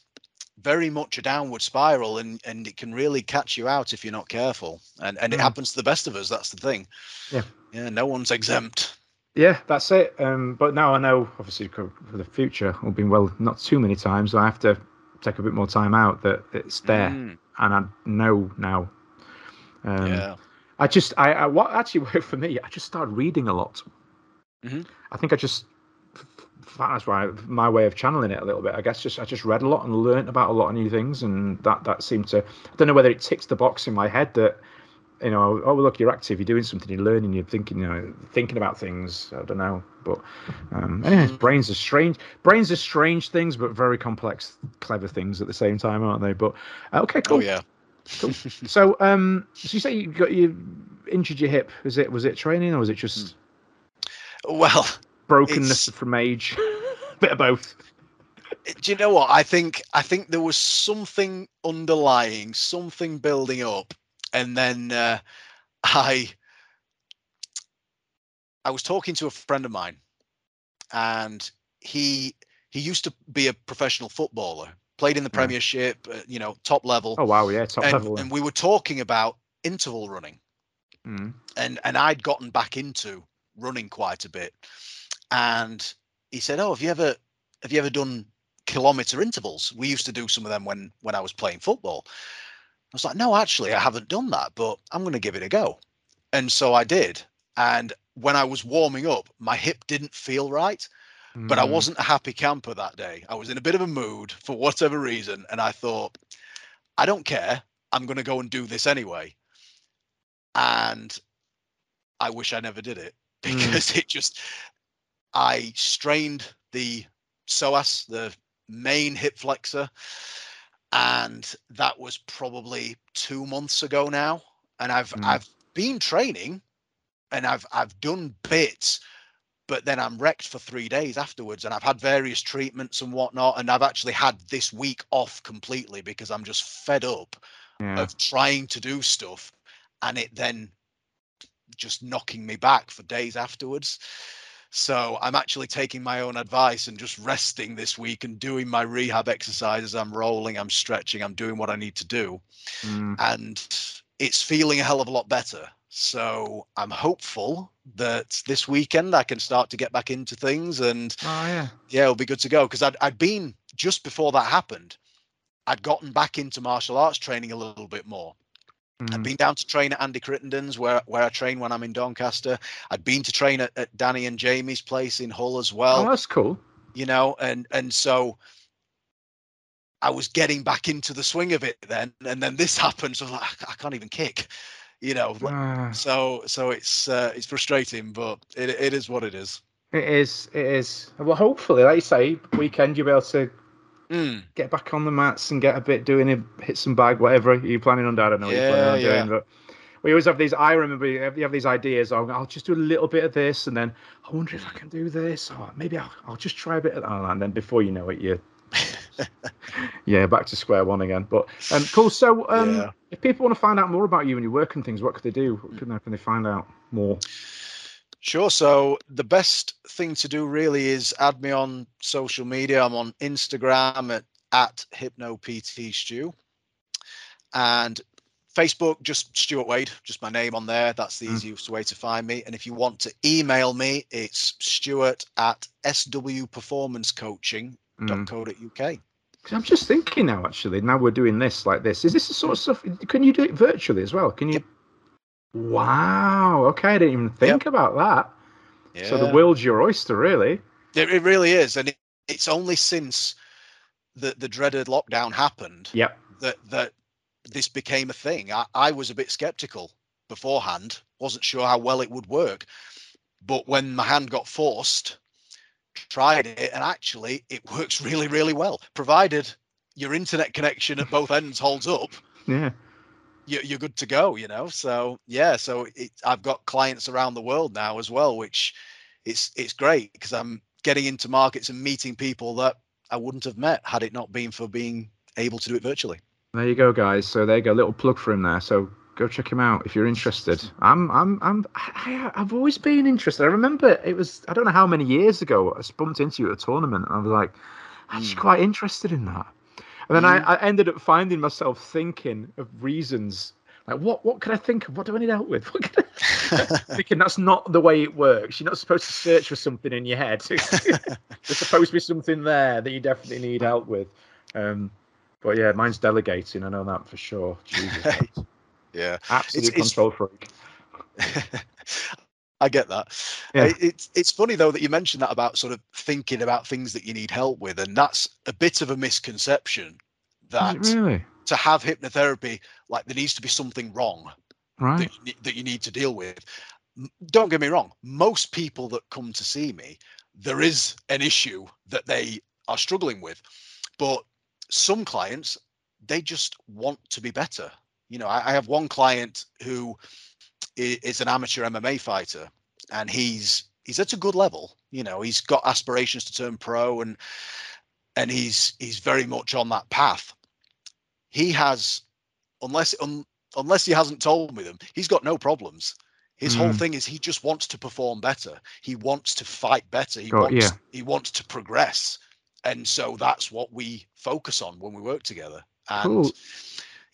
Speaker 5: very much a downward spiral and and it can really catch you out if you're not careful and and it
Speaker 3: Mm.
Speaker 5: happens to the best of us that's the thing
Speaker 3: Yeah.
Speaker 5: yeah no one's exempt
Speaker 3: Yeah, that's it. Um, but now I know, obviously, for the future, I've been well, not too many times. I have to take a bit more time out that it's there,
Speaker 5: Mm,
Speaker 3: and I know now. Um,
Speaker 5: yeah
Speaker 3: I just, I, I, what actually (laughs) worked for me, I just started reading a lot.
Speaker 5: Mhm.
Speaker 3: I think I just, that's why my way of channeling it a little bit. I guess just I just read a lot and learnt about a lot of new things, and that that seemed to. I don't know whether it ticks the box in my head that, you know, oh look, you're active, you're doing something, you're learning, you're thinking, you know, thinking about things. I don't know, but um, anyways, brains are strange. Brains are strange things, but very complex, clever things at the same time, aren't they? But uh, okay, cool.
Speaker 5: oh yeah (laughs)
Speaker 3: So, um, so you say you got you injured your hip? Was it was it training or was it just
Speaker 5: well
Speaker 3: brokenness
Speaker 5: It's-
Speaker 3: from age? (laughs) Bit of both.
Speaker 5: do you know what i think i think there was something underlying something building up and then uh, (laughs) i i was talking to a friend of mine and he he used to be a professional footballer played in the
Speaker 3: Yeah.
Speaker 5: premiership uh, you know top level
Speaker 3: Oh wow, yeah, top
Speaker 5: and,
Speaker 3: level.
Speaker 5: and we were talking about interval running
Speaker 3: Mm.
Speaker 5: and and I'd gotten back into running quite a bit. And he said, "Oh, have you ever have you ever done kilometer intervals? We used to do some of them when when I was playing football." I was like, "No, actually, I haven't done that, but I'm going to give it a go." And so I did. And when I was warming up, my hip didn't feel right, but I
Speaker 3: Mm.
Speaker 5: wasn't a happy camper that day. I was in a bit of a mood for whatever reason, and I thought, I don't care. I'm going to go and do this anyway. And I wish I never did it (laughs)
Speaker 3: Mm.
Speaker 5: because it just, I strained the psoas, the main hip flexor, and that was probably two months ago now. And I've
Speaker 3: Mm.
Speaker 5: I've been training, and I've I've done bits, but then I'm wrecked for three days afterwards, and I've had various treatments and whatnot, and I've actually had this week off completely because I'm just fed up
Speaker 3: Yeah.
Speaker 5: of trying to do stuff and it then just knocking me back for days afterwards. So I'm actually taking my own advice and just resting this week and doing my rehab exercises. I'm rolling, I'm stretching, I'm doing what I need to do.
Speaker 3: Mm.
Speaker 5: And it's feeling a hell of a lot better. So I'm hopeful that this weekend I can start to get back into things and
Speaker 3: Oh yeah.
Speaker 5: yeah, it'll be good to go because I'd, I'd been just before that happened. I'd gotten back into martial arts training a little bit more. I'd
Speaker 3: Mm.
Speaker 5: been down to train at Andy Crittenden's where where I train when I'm in Doncaster. I'd been to train at, at Danny and Jamie's place in Hull as well.
Speaker 3: oh, that's cool.
Speaker 5: you know, and and so I was getting back into the swing of it then, and then this (laughs) happened. So I was like, I can't even kick, you know.
Speaker 3: Ah,
Speaker 5: So so it's uh, it's frustrating, but it it is what it is.
Speaker 3: it is. It is. Well, hopefully, like you say, weekend you'll be able to
Speaker 5: Mm,
Speaker 3: get back on the mats and get a bit doing it, hit some bag, whatever you're planning on. I don't know what you're planning
Speaker 5: Yeah,
Speaker 3: on
Speaker 5: yeah.
Speaker 3: doing, but we always have these. I remember you have, you have these ideas. Of, I'll just do a little bit of this, and then I wonder if I can do this, or maybe I'll, I'll just try a bit of that, and then before you know it, you. (laughs) yeah, back to square one again. But um, cool. So, um,
Speaker 5: Yeah.
Speaker 3: if people want to find out more about you and your work and things, what could they do? What can they, can they find out more?
Speaker 5: Sure. So the best thing to do really is add me on social media. I'm on Instagram at, at HypnoPTStu and Facebook, just Stuart Wade, just my name on there. That's the
Speaker 3: Mm.
Speaker 5: easiest way to find me. And if you want to email me, it's stuart at swperformancecoaching.co.uk.
Speaker 3: Mm. 'Cause I'm just thinking now. Actually, now we're doing this like this. Is this the sort of stuff? Can you do it virtually as well? Can you?
Speaker 5: Yep.
Speaker 3: Wow. Okay, I didn't even think about that.
Speaker 5: Yeah.
Speaker 3: So the world's your oyster, really.
Speaker 5: It, it really is, and it, it's only since the the dreaded lockdown happened
Speaker 3: Yep.
Speaker 5: that that this became a thing. I, I was a bit skeptical beforehand, wasn't sure how well it would work, but when my hand got forced, tried it, and actually it works (laughs) really, really well, provided your internet connection at both ends holds up.
Speaker 3: Yeah.
Speaker 5: You're, you're good to go, you know. So yeah, so it, I've got clients around the world now as well, which it's it's great because I'm getting into markets and meeting people that I wouldn't have met had it not been for being able to do it virtually.
Speaker 3: There you go, guys. So there you go, little plug for him there. So go check him out if you're interested. I'm, I'm, I'm, I, I've always been interested. I remember it was, I don't know how many years ago, I bumped into you at a tournament, and I was like, I'm just
Speaker 5: Mm.
Speaker 3: quite interested in that. And then I, I ended up finding myself thinking of reasons. Like what? What can I think of? What do I need help with? (laughs) (laughs) Thinking that's not the way it works. You're not supposed to search for something in your head. (laughs) There's supposed to be something there that you definitely need help with. Um, but yeah, mine's delegating. I know that for sure. Jesus,
Speaker 5: yeah.
Speaker 3: absolute
Speaker 5: it's-
Speaker 3: control freak.
Speaker 5: I get that.
Speaker 3: Yeah.
Speaker 5: It's it's funny though that you mentioned that about sort of thinking about things that you need help with, and that's a bit of a misconception. That
Speaker 3: really?
Speaker 5: to have hypnotherapy, like there needs to be something wrong
Speaker 3: Right.
Speaker 5: that, you that you need to deal with. Don't get me wrong. Most people that come to see me, there is an issue that they are struggling with, but some clients they just want to be better. You know, I, I have one client who is an amateur MMA fighter, and he's he's at a good level. You know, he's got aspirations to turn pro, and and he's he's very much on that path. He has, unless un, unless he hasn't told me them, he's got no problems. His whole
Speaker 3: Mm.
Speaker 5: thing is he just wants to perform better. He wants to fight better. He
Speaker 3: Got-
Speaker 5: wants
Speaker 3: yeah.
Speaker 5: he wants to progress, and so that's what we focus on when we work together. And
Speaker 3: Cool.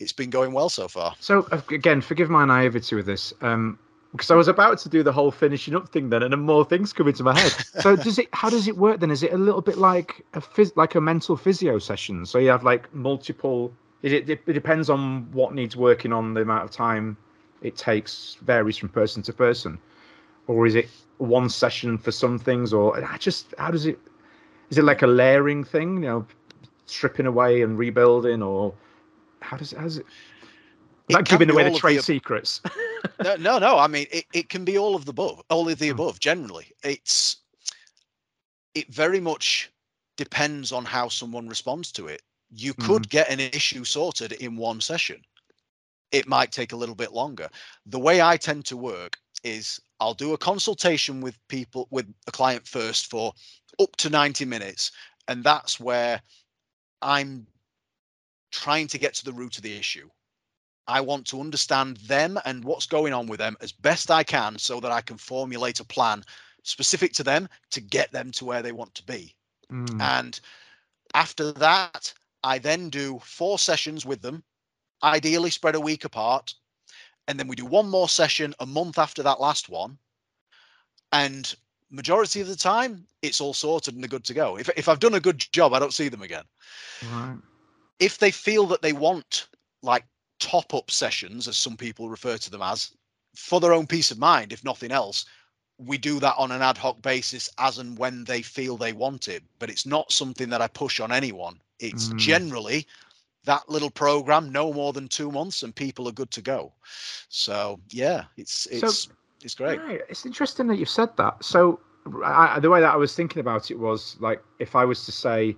Speaker 5: It's been going well so far.
Speaker 3: So uh, again, forgive my naivety with this, um, because I was about to do the whole finishing up thing then, and then more things come into my head. so (laughs) does it? How does it work then? Is it a little bit like a phys- like a mental physio session? So you have like multiple. Is it? It depends on what needs working on. The amount of time it takes varies from person to person, or is it one session for some things? Or I just how does it? Is it like a layering thing? You know, stripping away and rebuilding, or how does how does it? Like giving away the trade
Speaker 5: ab-
Speaker 3: secrets.
Speaker 5: no, (laughs) (laughs) no, no. I mean, it, it can be all of the above, all of the
Speaker 3: Hmm.
Speaker 5: above. Generally, it's it very much depends on how someone responds to it. You could get an issue sorted in one session. It might take a little bit longer. The way I tend to work is I'll do a consultation with people with a client first for up to 90 minutes and that's where I'm trying to get to the root of the issue. I want to understand them and what's going on with them as best I can so that I can formulate a plan specific to them to get them to where they want to be.
Speaker 3: Mm,
Speaker 5: And after that, I then do four sessions with them, ideally spread a week apart. And then we do one more session a month after that last one. And majority of the time, it's all sorted and they're good to go. If, if I've done a good job, I don't see them again.
Speaker 3: right.
Speaker 5: If they feel that they want like top up sessions, as some people refer to them as, for their own peace of mind, if nothing else, we do that on an ad hoc basis as and when they feel they want it. But it's not something that I push on anyone. It's
Speaker 3: Mm.
Speaker 5: generally that little program, no more than two months, and people are good to go. So yeah, it's it's it's great.
Speaker 3: Right. It's interesting that you've said that. So I- the way that I was thinking about it was like if I was to say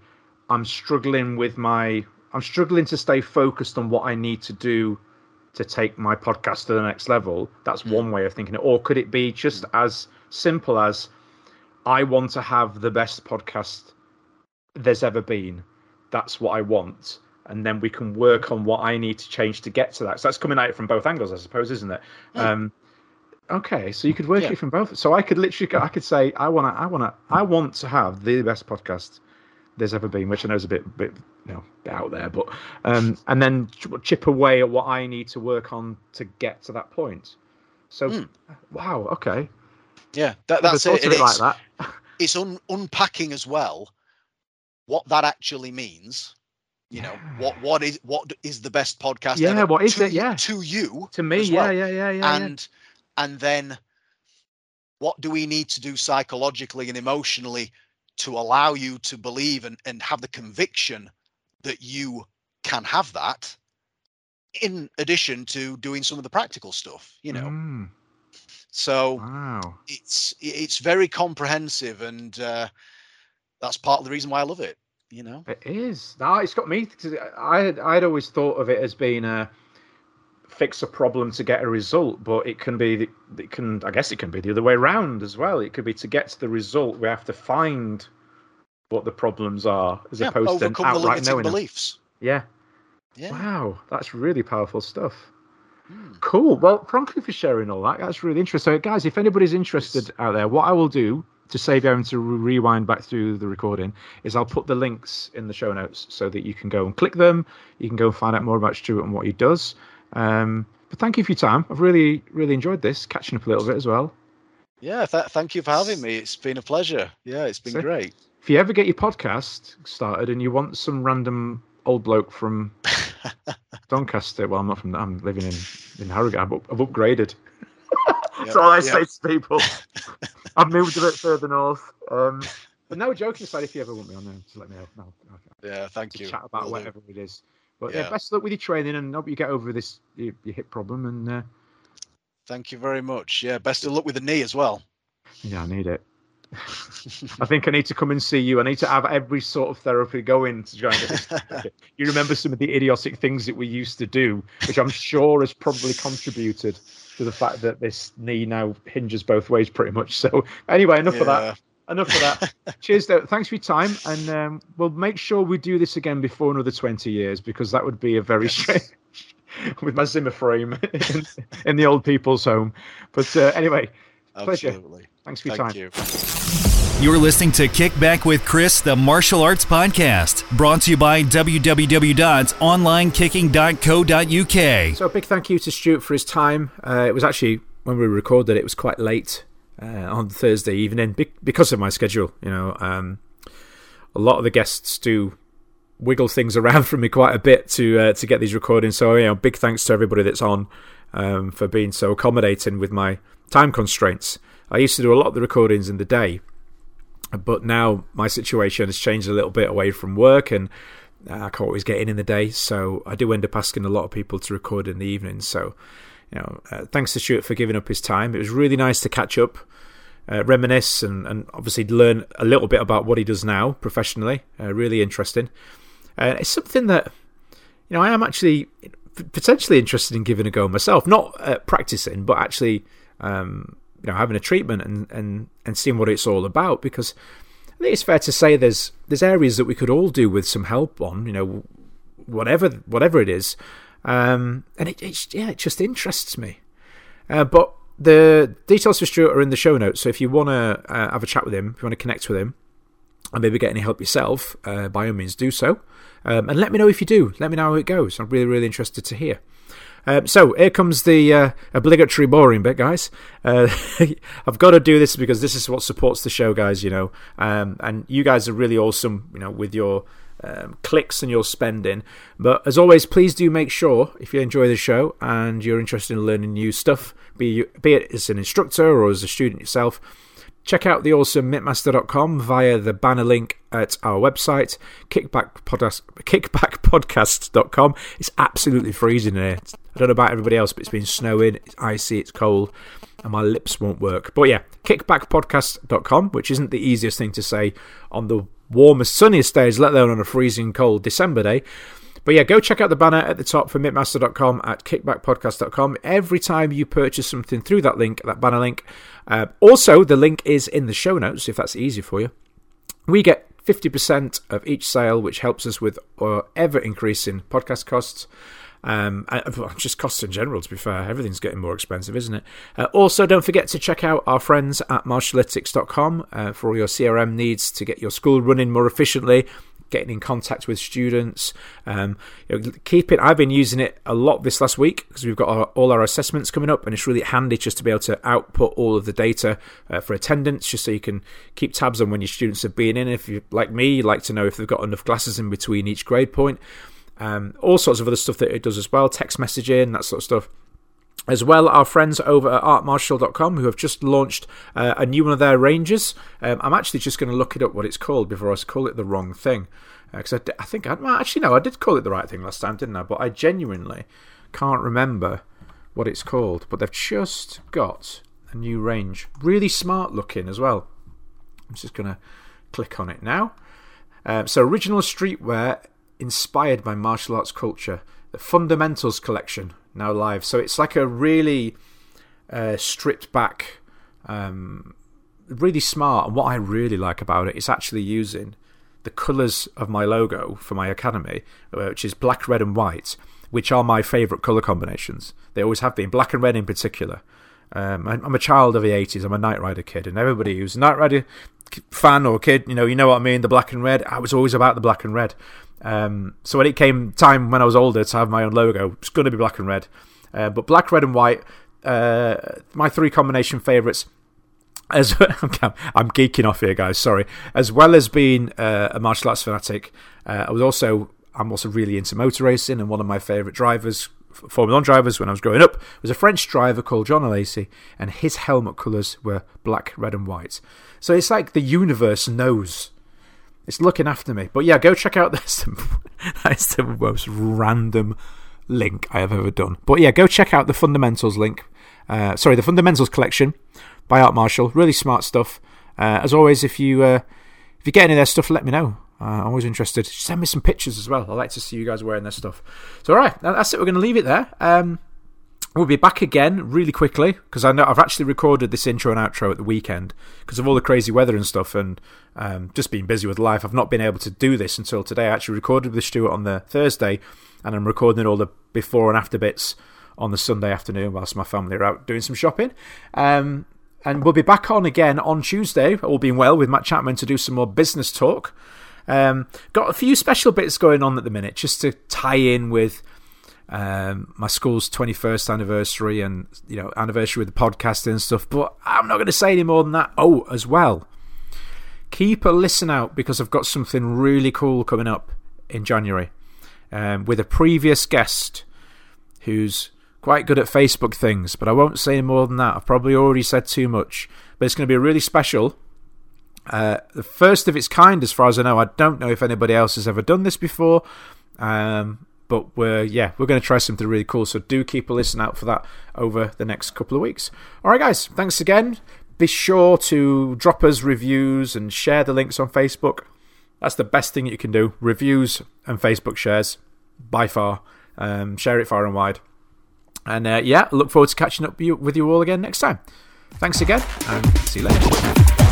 Speaker 3: I'm struggling with my I'm struggling to stay focused on what I need to do to take my podcast to the next level. That's hmm. one way of thinking it. Or could it be just hmm. as simple as I want to have the best podcast there's ever been. That's what I want. And then we can work on what I need to change to get to that. So that's coming at it from both angles, I suppose, isn't it? Hmm. Um, okay, so you could work
Speaker 5: Yeah.
Speaker 3: it from both. So I could literally, go, I could say, I want to, I want to, I want to have the best podcast there's ever been, which I know is a bit, bit, you know, bit out there, but, um, and then chip away at what I need to work on to get to that point. So,
Speaker 5: Mm.
Speaker 3: wow, okay,
Speaker 5: Yeah, that, that's it.
Speaker 3: of it like
Speaker 5: it's,
Speaker 3: that. (laughs)
Speaker 5: it's un, unpacking as well what that actually means You know what what is what is the best podcast?
Speaker 3: Yeah,
Speaker 5: ever
Speaker 3: what is
Speaker 5: to,
Speaker 3: it? Yeah.
Speaker 5: to you
Speaker 3: To me, yeah,
Speaker 5: well.
Speaker 3: yeah, yeah, yeah.
Speaker 5: and and then what do we need to do psychologically and emotionally to allow you to believe and, and have the conviction that you can have that in addition to doing some of the practical stuff you know
Speaker 3: Mm,
Speaker 5: so
Speaker 3: wow.
Speaker 5: it's it's very comprehensive and uh, that's part of the reason why i love it you know
Speaker 3: It is. now it's got me. Cause I had, I'd always thought of it as being a fix a problem to get a result, but it can be. the- It can. I guess it can be the other way around as well. It could be to get to the result, we have to find what the problems are, as
Speaker 5: yeah,
Speaker 3: opposed to outright knowing them.
Speaker 5: beliefs
Speaker 3: Yeah.
Speaker 5: yeah
Speaker 3: Wow, that's really powerful stuff.
Speaker 5: Hmm.
Speaker 3: Cool. Well, thank you for sharing all that. That's really interesting. So, guys, if anybody's interested out there, what I will do to save you having to rewind back through the recording is I'll put the links in the show notes so that you can go and click them. You can go and find out more about Stuart and what he does. Um, but thank you for your time. I've really, really enjoyed this, catching up a little bit as well.
Speaker 5: yeah th- thank you for having me it's been a pleasure yeah it's been
Speaker 3: So-
Speaker 5: great
Speaker 3: If you ever get your podcast started and you want some random old bloke from (laughs) Doncaster, well, I'm not from. I'm living in in Harrogate. I've, up, I've upgraded. That's all I
Speaker 5: Yep.
Speaker 3: say to people. (laughs) I've moved a bit further north. Um, but no, joking aside, if you ever want me on there, just let me know. No, no,
Speaker 5: yeah thank
Speaker 3: to
Speaker 5: you
Speaker 3: chat about
Speaker 5: Will do.
Speaker 3: whatever it is. But yeah.
Speaker 5: Yeah.
Speaker 3: best of luck with your training, and hope you get over this your, your hip problem. And uh,
Speaker 5: Thank you very much. Yeah, best of luck with the knee as well.
Speaker 3: yeah, I need it. I think I need to come and see you. I need to have every sort of therapy going to try and get this. (laughs) you remember some of the idiotic things that we used to do, which I'm sure has probably contributed to the fact that this knee now hinges both ways pretty much. So anyway, enough of that. Enough of that. (laughs) Cheers, though. Thanks for your time, and um, we'll make sure we do this again before another 20 years because that would be a very
Speaker 5: Yes.
Speaker 3: strange. (laughs) With my Zimmer frame (laughs) in, in the old people's home, but uh, anyway, pleasure. Thanks for your
Speaker 5: Thank
Speaker 3: time.
Speaker 5: you.
Speaker 4: You're listening to Kickback with Chris, the martial arts podcast, brought to you by www.onlinekicking.co.uk.
Speaker 3: So a big thank you to Stuart for his time. Uh, it was actually when we recorded it was quite late uh, on Thursday evening be- because of my schedule. You know, um, a lot of the guests do wiggle things (laughs) around for me quite a bit to uh, to get these recordings. So you know, big thanks to everybody that's on um, for being so accommodating with my time constraints. I used to do a lot of the recordings in the day, but now my situation has changed a little bit away from work and uh, I can't always get in in the day, so I do end up asking a lot of people to record in the evening. So, you know, uh, thanks to Stuart for giving up his time. It was really nice to catch up, uh, reminisce, and, and obviously learn a little bit about what he does now professionally. Uh, really interesting. Uh, it's something that you know I am actually potentially interested in giving a go myself, not practicing, but actually, um, you know, having a treatment and and and seeing what it's all about because. I think it's fair to say there's there's areas that we could all do with some help on, you know, whatever whatever it is, um, and it, it's yeah, it just interests me. Uh, but the details for Stuart are in the show notes, so if you want to uh, have a chat with him, if you want to connect with him, and maybe get any help yourself, uh, by all means do so, um, and let me know if you do. Let me know how it goes. I'm really really interested to hear. Um, so here comes the uh, obligatory boring bit, guys. Uh, (laughs) I've got to do this because this is what supports the show, guys. You know, um, and you guys are really awesome. You know, with your um, clicks and your spending. But as always, please do make sure if you enjoy the show and you're interested in learning new stuff, be be it as an instructor or as a student yourself. Check out the awesome mittmaster.com via the banner link at our website, kickback podcast, kickbackpodcast.com. It's absolutely freezing here. I don't know about everybody else, but it's been snowing, it's icy, it's cold, and my lips won't work. But yeah, kickbackpodcast.com, which isn't the easiest thing to say on the warmest, sunniest days, let alone on a freezing cold December day. But yeah, go check out the banner at the top for mittmaster.com at kickbackpodcast.com. Every time you purchase something through that link, that banner link, uh, also the link is in the show notes if that's easier for you. We get 50% of each sale, which helps us with our ever increasing podcast costs. Um, (laughs) just costs in general, to be fair. Everything's getting more expensive, isn't it? Uh, also, don't forget to check out our friends at martialytics.com uh, for all your CRM needs to get your school running more efficiently. getting in contact with students. Um, you know, keep it. I've been using it a lot this last week because we've got our, all our assessments coming up, and it's really handy just to be able to output all of the data uh, for attendance, just so you can keep tabs on when your students have been in. If you like me, you like to know if they've got enough classes in between each grade point. Um, all sorts of other stuff that it does as well, text messaging, that sort of stuff. As well our friends over at artmartial.com who have just launched uh, a new one of their ranges. Um, i'm actually just going to look it up what it's called before i call it the wrong thing. Because uh, I, I, think I, well, actually no i did call it the right thing last time didn't i? But i genuinely can't remember what it's called. But they've just got a new range. Really smart looking as well. I'm just going to click on it now. Um, so original streetwear inspired by martial arts culture the fundamentals collection now live. So it's like a really uh, stripped back, um, really smart. And what I really like about it is actually using the colours of my logo for my academy, uh, which is black, red, and white, which are my favourite colour combinations. They always have been, black and red in particular. Um, I'm a child of the 80s. I'm a Knight Rider kid, and everybody who's a Knight Rider fan or kid, you know, you know what I mean. The black and red. I was always about the black and red. Um, so when it came time when I was older to have my own logo, it's going to be black and red. Uh, but black, red, and white, uh, my three combination favourites. As (laughs) I'm geeking off here, guys. Sorry. As well as being uh, a martial arts fanatic, uh, I was also I'm also really into motor racing, and one of my favourite drivers, Formula One drivers, when I was growing up, was a French driver called Jean Alesi, and his helmet colours were black, red, and white. So it's like the universe knows it's looking after me. But yeah, go check out (laughs) this. That's the most random link I have ever done. But yeah, go check out the Fundamentals link. Uh, sorry, the Fundamentals collection by Art Martial. Really smart stuff. Uh, as always, if you uh, if you get any of their stuff, let me know. Uh, I'm always interested. Send me some pictures as well. I like to see you guys wearing their stuff. So, all right, that's it. We're going to leave it there. Um, We'll be back again really quickly because I know I've actually recorded this intro and outro at the weekend because of all the crazy weather and stuff, and um, just being busy with life. I've not been able to do this until today. I actually recorded with Stuart on the Thursday, and I'm recording all the before and after bits on the Sunday afternoon whilst my family are out doing some shopping. Um, and we'll be back on again on Tuesday, all being well, with Matt Chapman to do some more business talk. Um, got a few special bits going on at the minute just to tie in with um, my school's 21st anniversary and you know anniversary with the podcasting and stuff. But I'm not going to say any more than that. Oh, as well, keep a listen out because I've got something really cool coming up in January um, with a previous guest who's quite good at Facebook things. But I won't say more than that. I've probably already said too much. But it's going to be really special. Uh, the first of its kind, as far as I know. I don't know if anybody else has ever done this before. Um, but we're yeah we're going to try something really cool so do keep a listen out for that over the next couple of weeks. All right guys thanks again. Be sure to drop us reviews and share the links on facebook. That's the best thing you can do reviews and facebook shares by far. Um, share it far and wide. And uh, yeah look forward to catching up with you all again next time. Thanks again and see you later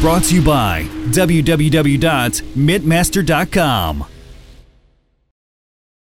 Speaker 4: Brought to you by www.mittmaster.com.